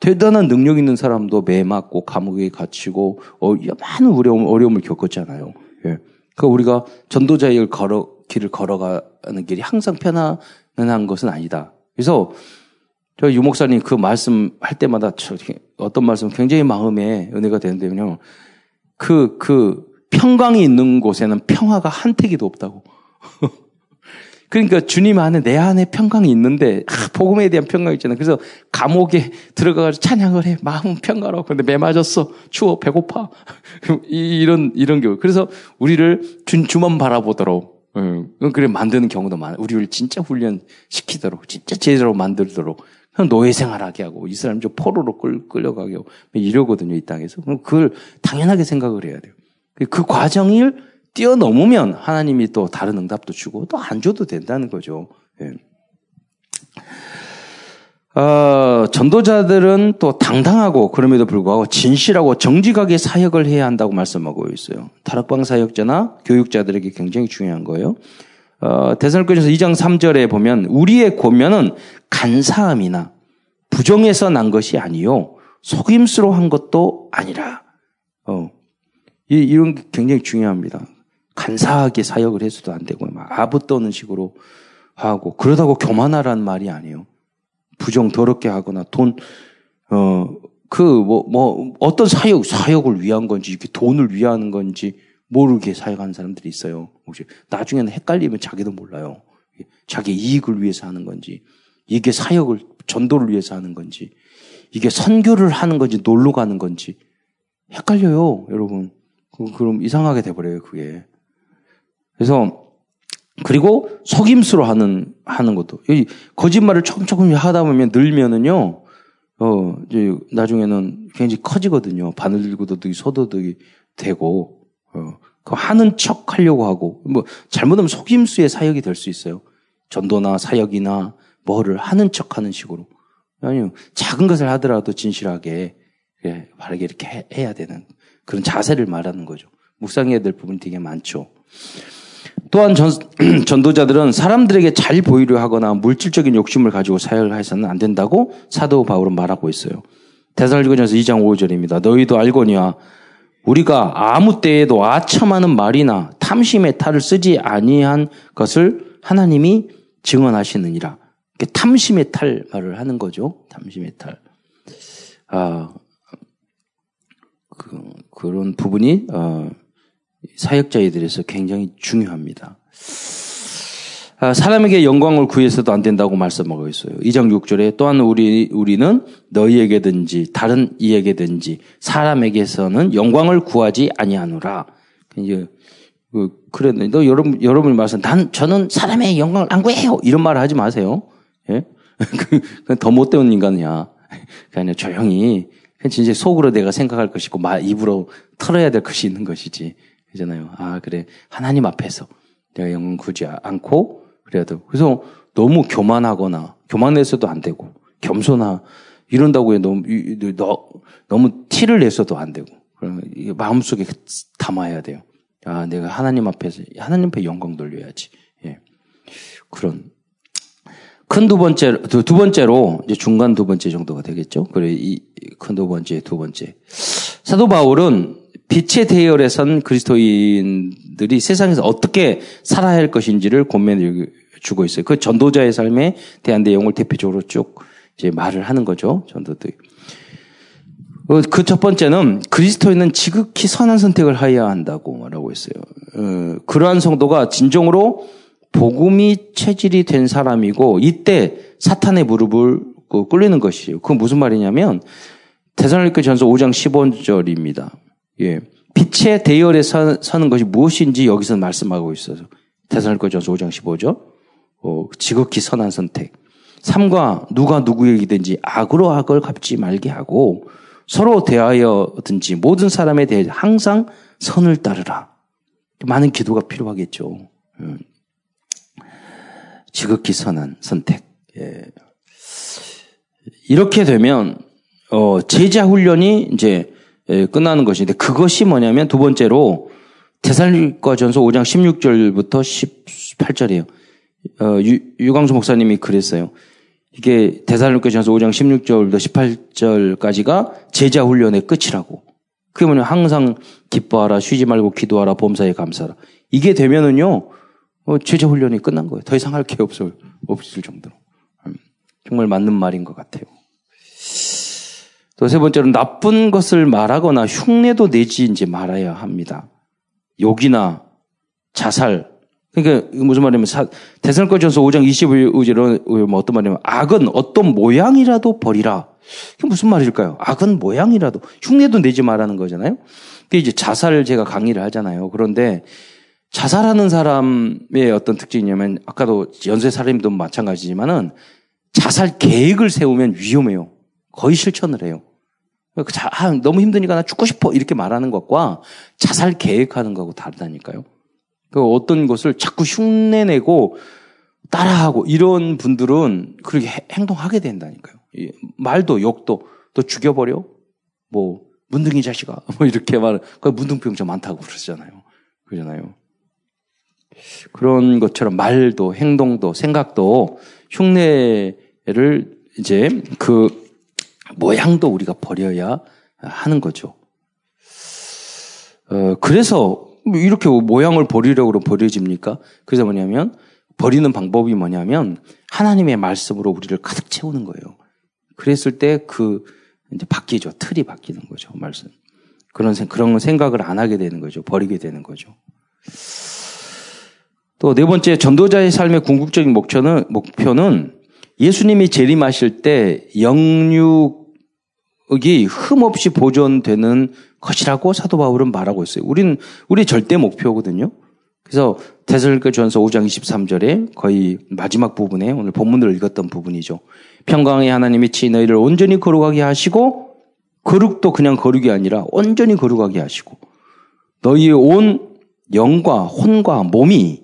대단한 능력 있는 사람도 매 맞고 감옥에 갇히고 어, 많은 어려움, 어려움을 겪었잖아요. 예. 그 우리가 전도자의 걸어 길을 걸어가는 길이 항상 편안한 것은 아니다. 그래서 저 유목사님 그 말씀 할 때마다 어떤 말씀 굉장히 마음에 은혜가 되는데요. 그, 그, 평강이 있는 곳에는 평화가 한 태기도 없다고. 그러니까 주님 안에 내 안에 평강이 있는데 아, 복음에 대한 평강이 있잖아요. 그래서 감옥에 들어가서 찬양을 해. 마음은 평화로. 근데 매 맞았어. 추워. 배고파. 이런 이런 경우. 그래서 우리를 주, 주만 바라보도록 응. 그래 만드는 경우도 많아요. 우리를 진짜 훈련 시키도록 진짜 제대로 만들도록 노예 생활하게 하고 이 사람 좀 포로로 끌, 끌려가게 하고 이러거든요. 이 땅에서. 그럼 그걸 당연하게 생각을 해야 돼요. 그, 그 과정을 뛰어넘으면 하나님이 또 다른 응답도 주고 또 안 줘도 된다는 거죠. 예. 어, 전도자들은 또 당당하고 그럼에도 불구하고 진실하고 정직하게 사역을 해야 한다고 말씀하고 있어요. 다락방 사역자나 교육자들에게 굉장히 중요한 거예요. 어, 대선교전서 2장 3절에 보면 우리의 고면은 간사함이나 부정에서 난 것이 아니요 속임수로 한 것도 아니라 어, 이, 이런 게 굉장히 중요합니다. 간사하게 사역을 해서도 안 되고 막 아부 떠는 식으로 하고 그러다고 교만하라는 말이 아니에요. 부정 더럽게 하거나 돈 어 그 뭐뭐 뭐 어떤 사역 사역을 위한 건지 이게 돈을 위하는 건지 모르게 사역하는 사람들이 있어요. 혹시 나중에는 헷갈리면 자기도 몰라요. 자기 이익을 위해서 하는 건지 이게 사역을 전도를 위해서 하는 건지 이게 선교를 하는 건지 놀러 가는 건지 헷갈려요, 여러분. 그럼 이상하게 돼버려요, 그게. 그래서 그리고 속임수로 하는 하는 것도 거짓말을 조금 조금 하다 보면 늘면은요. 어 이제 나중에는 굉장히 커지거든요. 바늘들고도둑이 소도둑이 되고 어, 그 하는 척 하려고 하고 뭐 잘못하면 속임수의 사역이 될 수 있어요. 전도나 사역이나 뭐를 하는 척 하는 식으로. 아니요. 작은 것을 하더라도 진실하게 예, 바르게 이렇게 해, 야 되는 그런 자세를 말하는 거죠. 묵상해야 될 부분이 되게 많죠. 또한 전, 전도자들은 사람들에게 잘 보이려 하거나 물질적인 욕심을 가지고 사역을 해서는 안 된다고 사도 바울은 말하고 있어요. 대살리고전서 2장 5절입니다. 너희도 알거니와 우리가 아무 때에도 아첨하는 말이나 탐심의 탈을 쓰지 아니한 것을 하나님이 증언하시느니라. 탐심의 탈 말을 하는 거죠. 탐심의 탈. 아, 그, 그런 부분이 어, 사역자에들에서 굉장히 중요합니다. 아, 사람에게 영광을 구해서도 안 된다고 말씀하고 있어요. 2장 6절에 또한 우리, 우리는 너희에게든지 다른 이에게든지 사람에게서는 영광을 구하지 아니하노라. 그, 너 여러분, 여러분이 말씀, 난, 저는 사람의 영광을 안 구해요! 이런 말을 하지 마세요. 예? 그, 더 못되는 인간이야. 그냥 조용히, 진짜 속으로 내가 생각할 것이고, 말, 입으로 털어야 될 것이 있는 것이지. 그잖아요. 아, 그래. 하나님 앞에서 내가 영광 구지 않고 그래도 그래서 너무 교만하거나 교만해서도 안 되고 겸손하 이런다고 해 너무 너, 너무 티를 내서도 안 되고 마음속에 담아야 돼요. 아, 내가 하나님 앞에서 하나님 앞에 영광 돌려야지. 예. 그런 큰 두 번째 두, 두 번째로 이제 중간 두 번째 정도가 되겠죠. 그래 이 큰 두 번째 두 번째 사도 바울은 빛의 대열에 선 그리스도인들이 세상에서 어떻게 살아야 할 것인지를 고민해 주고 있어요. 그 전도자의 삶에 대한 내용을 대표적으로 쭉 이제 말을 하는 거죠. 전도들. 어, 그첫 번째는 그리스도인은 지극히 선한 선택을 하여야 한다고 말하고 있어요. 어, 그러한 성도가 진정으로 복음이 체질이 된 사람이고 이때 사탄의 무릎을 그 꿇리는 것이에요. 그건 무슨 말이냐면 대사로니까 전서 5장 15절입니다. 예. 빛의 대열에 서, 는 것이 무엇인지 여기서 말씀하고 있어서 대사로니까 전서 5장 15절. 어, 지극히 선한 선택. 삶과 누가 누구에게든지 악으로 악을 갚지 말게 하고 서로 대하여든지 모든 사람에 대해 항상 선을 따르라. 많은 기도가 필요하겠죠. 음. 지극히 선한 선택. 예. 이렇게 되면 어, 제자 훈련이 이제 예, 끝나는 것인데 그것이 뭐냐면 두 번째로 대살리과전서 5장 16절부터 18절이에요. 어, 유, 강수 목사님이 그랬어요. 이게 대살로니전서 5장 16절부터 18절까지가 제자 훈련의 끝이라고. 그게 뭐냐 항상 기뻐하라 쉬지 말고 기도하라 범사에 감사하라. 이게 되면은요 어, 제자 훈련이 끝난 거예요. 더 이상 할 게 없을 없을 정도로. 음, 정말 맞는 말인 것 같아요. 또 세 번째로 나쁜 것을 말하거나 흉내도 내지 이제 말아야 합니다. 욕이나 자살, 그러니까 무슨 말이냐면 대선거전서 5장 25절은 뭐 어떤 말이냐면 악은 어떤 모양이라도 버리라. 그게 무슨 말일까요? 악은 모양이라도 흉내도 내지 말라는 거잖아요. 그게 이제 자살을 제가 강의를 하잖아요. 그런데 자살하는 사람의 어떤 특징이냐면 아까도 연쇄 살인도 마찬가지지만은 자살 계획을 세우면 위험해요. 거의 실천을 해요. 그 자, 아, 너무 힘드니까 나 죽고 싶어 이렇게 말하는 것과 자살 계획하는 거하고 다르다니까요. 그 어떤 것을 자꾸 흉내내고 따라하고 이런 분들은 그렇게 행동하게 된다니까요. 말도 욕도 또 죽여버려 뭐 문둥이 자식아 뭐 이렇게 말 그 문둥병자 많다고 그러잖아요. 그러잖아요. 그런 것처럼 말도 행동도 생각도 흉내를 이제 그 모양도 우리가 버려야 하는 거죠. 어, 그래서 뭐 이렇게 모양을 버리려고 버려집니까? 그래서 뭐냐면 버리는 방법이 뭐냐면 하나님의 말씀으로 우리를 가득 채우는 거예요. 그랬을 때 그 이제 바뀌죠. 틀이 바뀌는 거죠. 말씀. 그런 그런 생각을 안 하게 되는 거죠. 버리게 되는 거죠. 또 네 번째 전도자의 삶의 궁극적인 목표는 목표는 예수님이 재림하실 때 영육 이 흠없이 보존되는 것이라고 사도 바울은 말하고 있어요. 우리는 우리 절대 목표거든요. 그래서 대설교 전서 5장 23절에 거의 마지막 부분에 오늘 본문을 읽었던 부분이죠. 평강의 하나님이 치 너희를 온전히 거룩하게 하시고 거룩도 그냥 거룩이 아니라 온전히 거룩하게 하시고 너희의 온 영과 혼과 몸이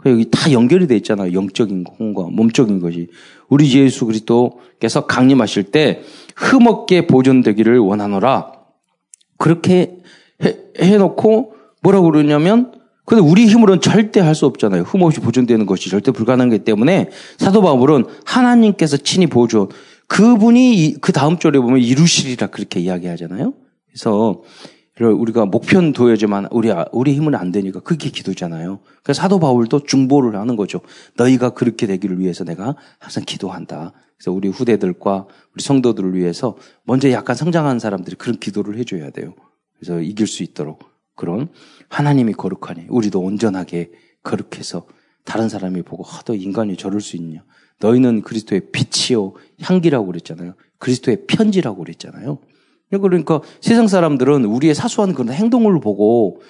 그 여기 다 연결이 돼 있잖아요. 영적인 혼과 몸적인 것이 우리 예수 그리스도께서 강림하실 때 흠없게 보존되기를 원하노라. 그렇게 해, 해놓고 뭐라고 그러냐면 근데 우리 힘으로는 절대 할 수 없잖아요. 흠없이 보존되는 것이 절대 불가능하기 때문에 사도 바울은 하나님께서 친히 보존 그분이 그 다음 절에 보면 이루시리라 그렇게 이야기하잖아요. 그래서 우리가 목표는 둬야지만 우리 우리 힘은 안 되니까 그게 기도잖아요. 그래서 사도 바울도 중보를 하는 거죠. 너희가 그렇게 되기를 위해서 내가 항상 기도한다. 그래서 우리 후대들과 우리 성도들을 위해서 먼저 약간 성장한 사람들이 그런 기도를 해줘야 돼요. 그래서 이길 수 있도록 그런 하나님이 거룩하니 우리도 온전하게 거룩해서 다른 사람이 보고 하도 인간이 저럴 수 있냐. 너희는 그리스도의 빛이요 향기라고 그랬잖아요. 그리스도의 편지라고 그랬잖아요. 그러니까 세상 사람들은 우리의 사소한 그런 행동을 보고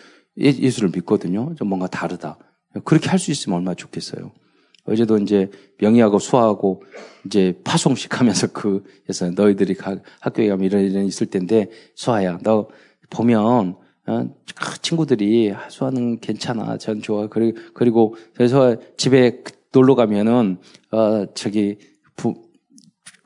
예, 예수를 믿거든요. 좀 뭔가 다르다. 그렇게 할 수 있으면 얼마나 좋겠어요. 어제도 이제 명의하고 수하고 이제 파송식 하면서 그, 그래서 너희들이 가, 학교에 가면 이런 이런 있을 텐데 수아야, 너 보면, 어, 친구들이 수아는 괜찮아. 전 좋아. 그리고, 그리고 그래서 집에 놀러 가면은, 어, 저기, 부,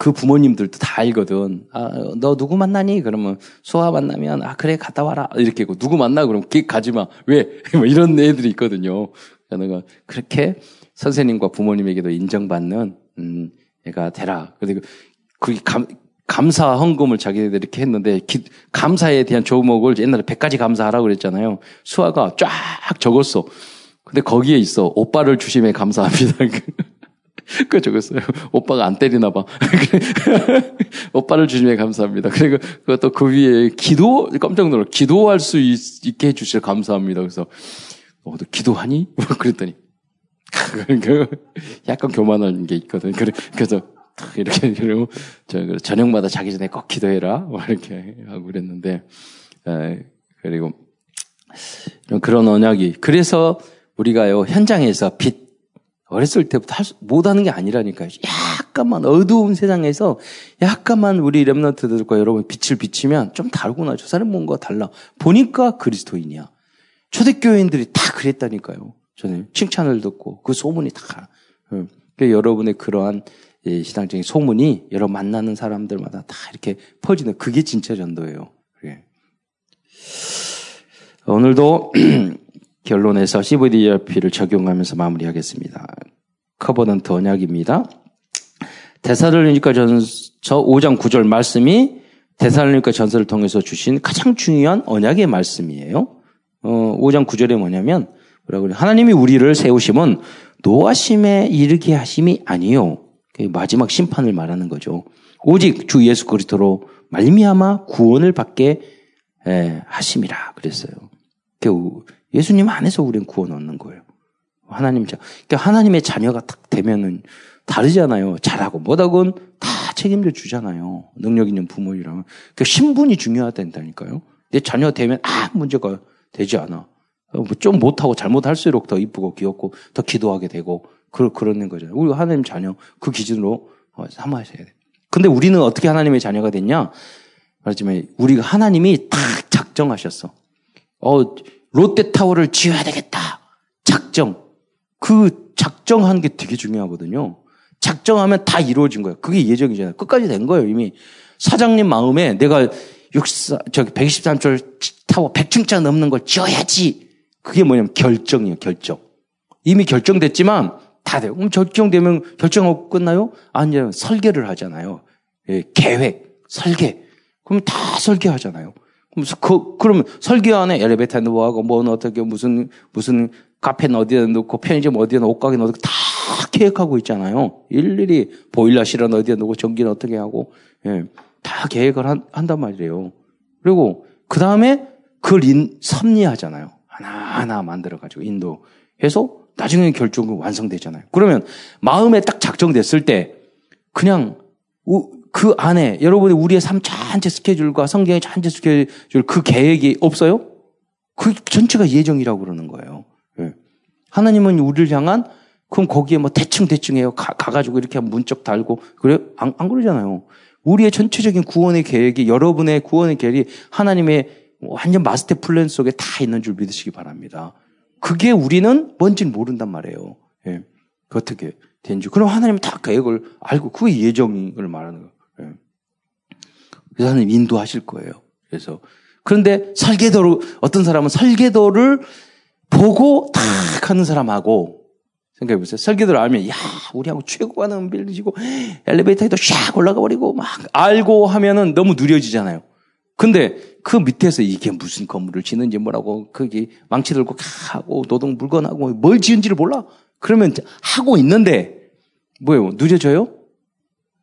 그 부모님들도 다 알거든. 아, 너 누구 만나니? 그러면 수아 만나면 아 그래 갔다 와라 이렇게 고 누구 만나 그러면 기 가지 마. 왜? 뭐 이런 애들이 있거든요. 내가 그렇게 선생님과 부모님에게도 인정받는 음, 애가 되라. 그리고 그 감, 감사 헌금을 자기들 이렇게 했는데 기, 감사에 대한 조목을 옛날에 100가지 감사하라고 그랬잖아요. 수아가 쫙 적었어. 근데 거기에 있어. 오빠를 주심에 감사합니다. 그 적었어요. 오빠가 안 때리나 봐. 오빠를 주심에 감사합니다. 그리고 그것도 그 위에 기도 깜짝 놀라. 기도할 수 있, 게 해주셔 감사합니다. 그래서 어, 너 기도하니? 그랬더니 약간 교만한 게 있거든. 그래서 이렇게 그리고 저녁마다 자기 전에 꼭 기도해라. 이렇게 하고 그랬는데 에, 그리고 그런 언약이 그래서 우리가요 현장에서 빛 어렸을 때부터 할 수, 못하는 게 아니라니까요. 약간만 어두운 세상에서 약간만 우리 랩런트들과 여러분 빛을 비치면 좀 다르구나. 저 사람 뭔가 달라. 보니까 그리스도인이야. 초대교인들이 다 그랬다니까요. 저는 칭찬을 듣고 그 소문이 다. 그러니까 여러분의 그러한 신앙적인 소문이 여러 만나는 사람들마다 다 이렇게 퍼지는 그게 진짜 전도예요. 그래. 오늘도 결론에서 CVDIP를 적용하면서 마무리하겠습니다. covenant 언약입니다. 데살로니가 전서 5장 9절 말씀이 데살로니가 전서를 통해서 주신 가장 중요한 언약의 말씀이에요. 어, 5장 9절에 뭐냐면 뭐라고? 하나님이 우리를 세우심은 노하심에 이르게 하심이 아니요. 마지막 심판을 말하는 거죠. 오직 주 예수 그리스도로 말미암아 구원을 받게 하심이라 그랬어요. 예수님 안에서 우리는 구원 얻는 거예요. 하나님 자, 그러니까 하나님의 자녀가 딱 되면은 다르잖아요. 잘하고 못하고 다 책임져 주잖아요. 능력 있는 부모이라면. 그러니까 신분이 중요하다니까요. 내 자녀 되면 아 문제가 되지 않아. 뭐좀 못하고 잘못할수록 더 이쁘고 귀엽고 더 기도하게 되고 그, 그러는 거잖아요. 우리 하나님 자녀 그 기준으로 어, 삼아셔야 돼. 근데 우리는 어떻게 하나님의 자녀가 됐냐? 말하지만 우리가 하나님이 딱 작정하셨어. 어, 롯데타워를 지어야 되겠다. 작정. 그 작정하는 게 되게 중요하거든요. 작정하면 다 이루어진 거예요. 그게 예정이잖아요. 끝까지 된 거예요, 이미. 사장님 마음에 내가 64, 저기 123절 타워 100층짜 넘는 걸 지어야지. 그게 뭐냐면 결정이에요, 결정. 이미 결정됐지만 다 돼요. 그럼 결정되면 결정하고 끝나요? 아니요, 설계를 하잖아요. 예, 계획, 설계. 그럼 다 설계하잖아요. 그럼 그, 그러면 설계 안에 엘리베이터 놓고 뭐는 어떻게 무슨 무슨 카페는 어디에 놓고 편의점 어디에 놓고 옷가게는 어디에 다 계획하고 있잖아요. 일일이 보일러실은 어디에 놓고 전기는 어떻게 하고 예, 다 계획을 한, 한단 말이에요. 그리고 그 다음에 그걸 인, 섭리하잖아요. 하나하나 만들어가지고 인도해서 나중에 결정은 완성되잖아요. 그러면 마음에 딱 작정됐을 때 그냥 그 안에 여러분의 우리의 삶 전체 스케줄과 성경의 전체 스케줄 그 계획이 없어요? 그 전체가 예정이라고 그러는 거예요. 네. 하나님은 우리를 향한 그럼 거기에 뭐 대충 대충 해요. 가, 가지고 이렇게 문적 달고 그래 안, 안 그러잖아요. 우리의 전체적인 구원의 계획이 여러분의 구원의 계획이 하나님의 완전 마스터 플랜 속에 다 있는 줄 믿으시기 바랍니다. 그게 우리는 뭔지는 모른단 말이에요. 예. 그 어떻게 된지. 그럼 하나님은 다 계획을 알고 그게 예정을 말하는 거예요. 예. 그래서 하나님 인도하실 거예요. 그래서 그런데 설계도를 어떤 사람은 설계도를 보고 탁 하는 사람하고 생각해 보세요. 설계도를 알면 야 우리하고 최고 가는 빌리지고 엘리베이터에도 샥 올라가 버리고 막 알고 하면은 너무 느려지잖아요. 근데 그 밑에서 이게 무슨 건물을 짓는지 뭐라고 거기 망치 들고 하고 노동 물건하고 뭘 지은지를 몰라. 그러면 하고 있는데 뭐예요? 느려져요?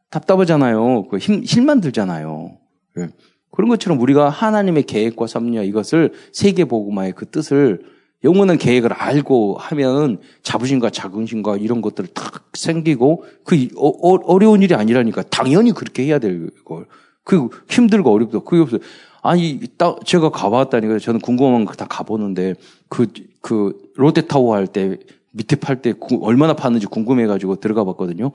답답하잖아요. 그 힘, 힘만 들잖아요. 예. 그런 것처럼 우리가 하나님의 계획과 섭리와 이것을 세계보고마의 그 뜻을 영원한 계획을 알고 하면 자부심과 자긍심과 이런 것들을 탁 생기고 그 어, 려운 일이 아니라니까 당연히 그렇게 해야 될 걸. 그 힘들고 어렵도 그게 없어요. 아니 딱 제가 가봤다니까 저는 궁금한 거 다 가보는데 그그 그 롯데타워 할 때 밑에 팔 때 얼마나 파는지 궁금해가지고 들어가 봤거든요.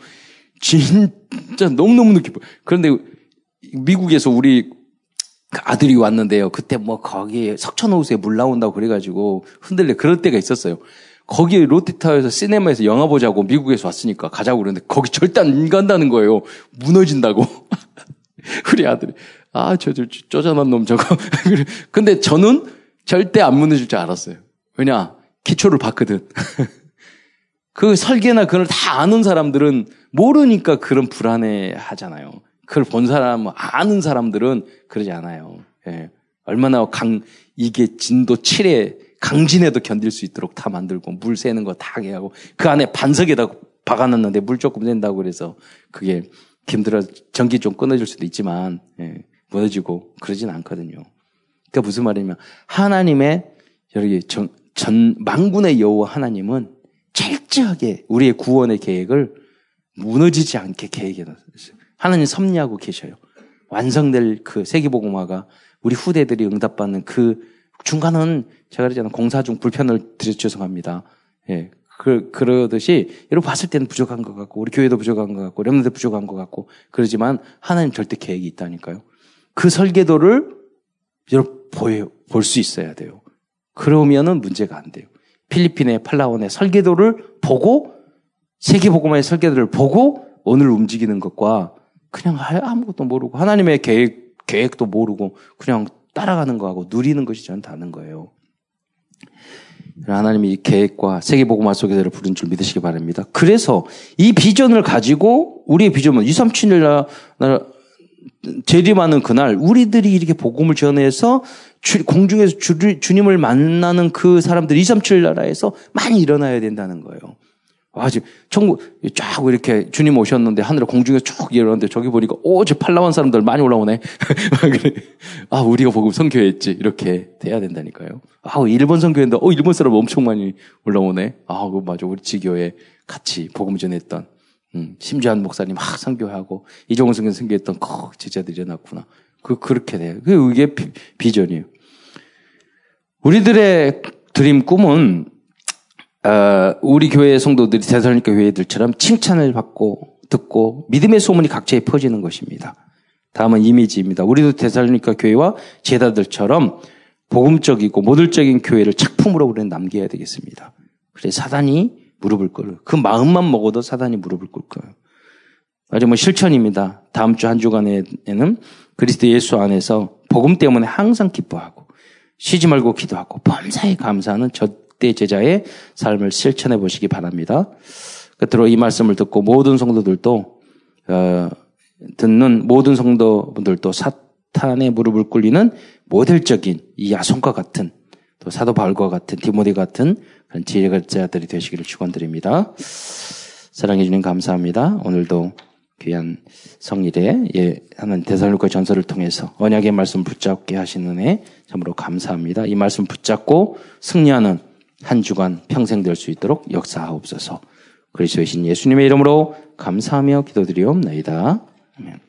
진짜 너무너무 느끼 그런데 미국에서 우리 아들이 왔는데요. 그때 뭐 거기 석천호수에 물 나온다고 그래가지고 흔들려 그럴 때가 있었어요. 거기 롯데타워에서 시네마에서 영화 보자고 미국에서 왔으니까 가자고 그러는데 거기 절대 안 간다는 거예요. 무너진다고. 우리 아들이 아, 저, 저, 쪼잔한 놈 저거. 근데 저는 절대 안 무너질 줄 알았어요. 왜냐? 기초를 봤거든. 그 설계나 그걸 다 아는 사람들은 모르니까 그런 불안해 하잖아요. 그걸 본 사람, 아는 사람들은 그러지 않아요. 예. 얼마나 강, 이게 진도 7에 강진에도 견딜 수 있도록 다 만들고 물 새는 거 다 하게 하고 그 안에 반석에다 박아놨는데 물 조금 낸다고 그래서 그게 힘들어 전기 좀 끊어질 수도 있지만 예, 무너지고 그러진 않거든요. 그러니까 무슨 말이냐면 하나님의 여기 전, 전 망군의 여호와 하나님은 철저하게 우리의 구원의 계획을 무너지지 않게 계획해 놨어요. 하나님 섭리하고 계셔요. 완성될 그 세계복음화가 우리 후대들이 응답받는 그 중간은 제가 그러잖아요. 공사 중 불편을 드려 죄송합니다. 예. 그, 그러듯이 여러분 봤을 때는 부족한 것 같고 우리 교회도 부족한 것 같고 렘넌트 부족한 것 같고 그러지만 하나님 절대 계획이 있다니까요. 그 설계도를 여러분 보여 볼 수 있어야 돼요. 그러면은 문제가 안 돼요. 필리핀의 팔라원의 설계도를 보고 세계복음화의 설계도를 보고 오늘 움직이는 것과 그냥 아무것도 모르고 하나님의 계획 계획도 모르고 그냥 따라가는 거하고 누리는 것이 저는 다른 거예요. 하나님이 이 계획과 세계복음화 속에서 부른 줄 믿으시기 바랍니다. 그래서 이 비전을 가지고 우리의 비전은 2, 3, 7일 재림하는 그날 우리들이 이렇게 복음을 전해서 주, 공중에서 주, 주님을 만나는 그 사람들 2, 3, 7 나라에서 많이 일어나야 된다는 거예요. 아, 지금 천국 쫙 이렇게 주님 오셨는데 하늘에 공중에 쭉 일어났는데 저기 보니까 오, 저 팔라완 사람들 많이 올라오네. 아, 우리가 복음 선교했지. 이렇게 돼야 된다니까요. 아, 일본 선교했는데 어, 일본 사람 엄청 많이 올라오네. 아, 그 맞아. 우리 지교에 같이 복음 전했던 음, 심지한 목사님 막 선교하고 이종훈 선교 선교했던 그 제자들이 일어났구나. 그 그렇게 돼요. 그게 비, 비전이에요. 우리들의 드림 꿈은 어, 우리 교회 성도들이 대살로니까 교회들처럼 칭찬을 받고 듣고 믿음의 소문이 각처에 퍼지는 것입니다. 다음은 이미지입니다. 우리도 대살로니까 교회와 제자들처럼 복음적이고 모델적인 교회를 작품으로 우리는 남겨야 되겠습니다. 그래 사단이 무릎을 꿇을 그 마음만 먹어도 사단이 무릎을 거예요. 아주 뭐 실천입니다. 다음 주 한 주간에는 그리스도 예수 안에서 복음 때문에 항상 기뻐하고 쉬지 말고 기도하고 범사에 감사하는 저 그때 제자의 삶을 실천해 보시기 바랍니다. 끝으로 이 말씀을 듣고 모든 성도들도 어, 듣는 모든 성도분들도 사탄의 무릎을 꿇리는 모델적인 이 야손과 같은 또 사도 바울과 같은 디모데 같은 그런 지혜자들이 되시기를 축원드립니다. 사랑해 주님 감사합니다. 오늘도 귀한 성일에 예, 하는 대살로가 전설을 통해서 언약의 말씀 붙잡게 하시는 애 참으로 감사합니다. 이 말씀 붙잡고 승리하는 한 주간 평생 될 수 있도록 역사하옵소서. 그리스도의 신 예수님의 이름으로 감사하며 기도드리옵나이다. 아멘.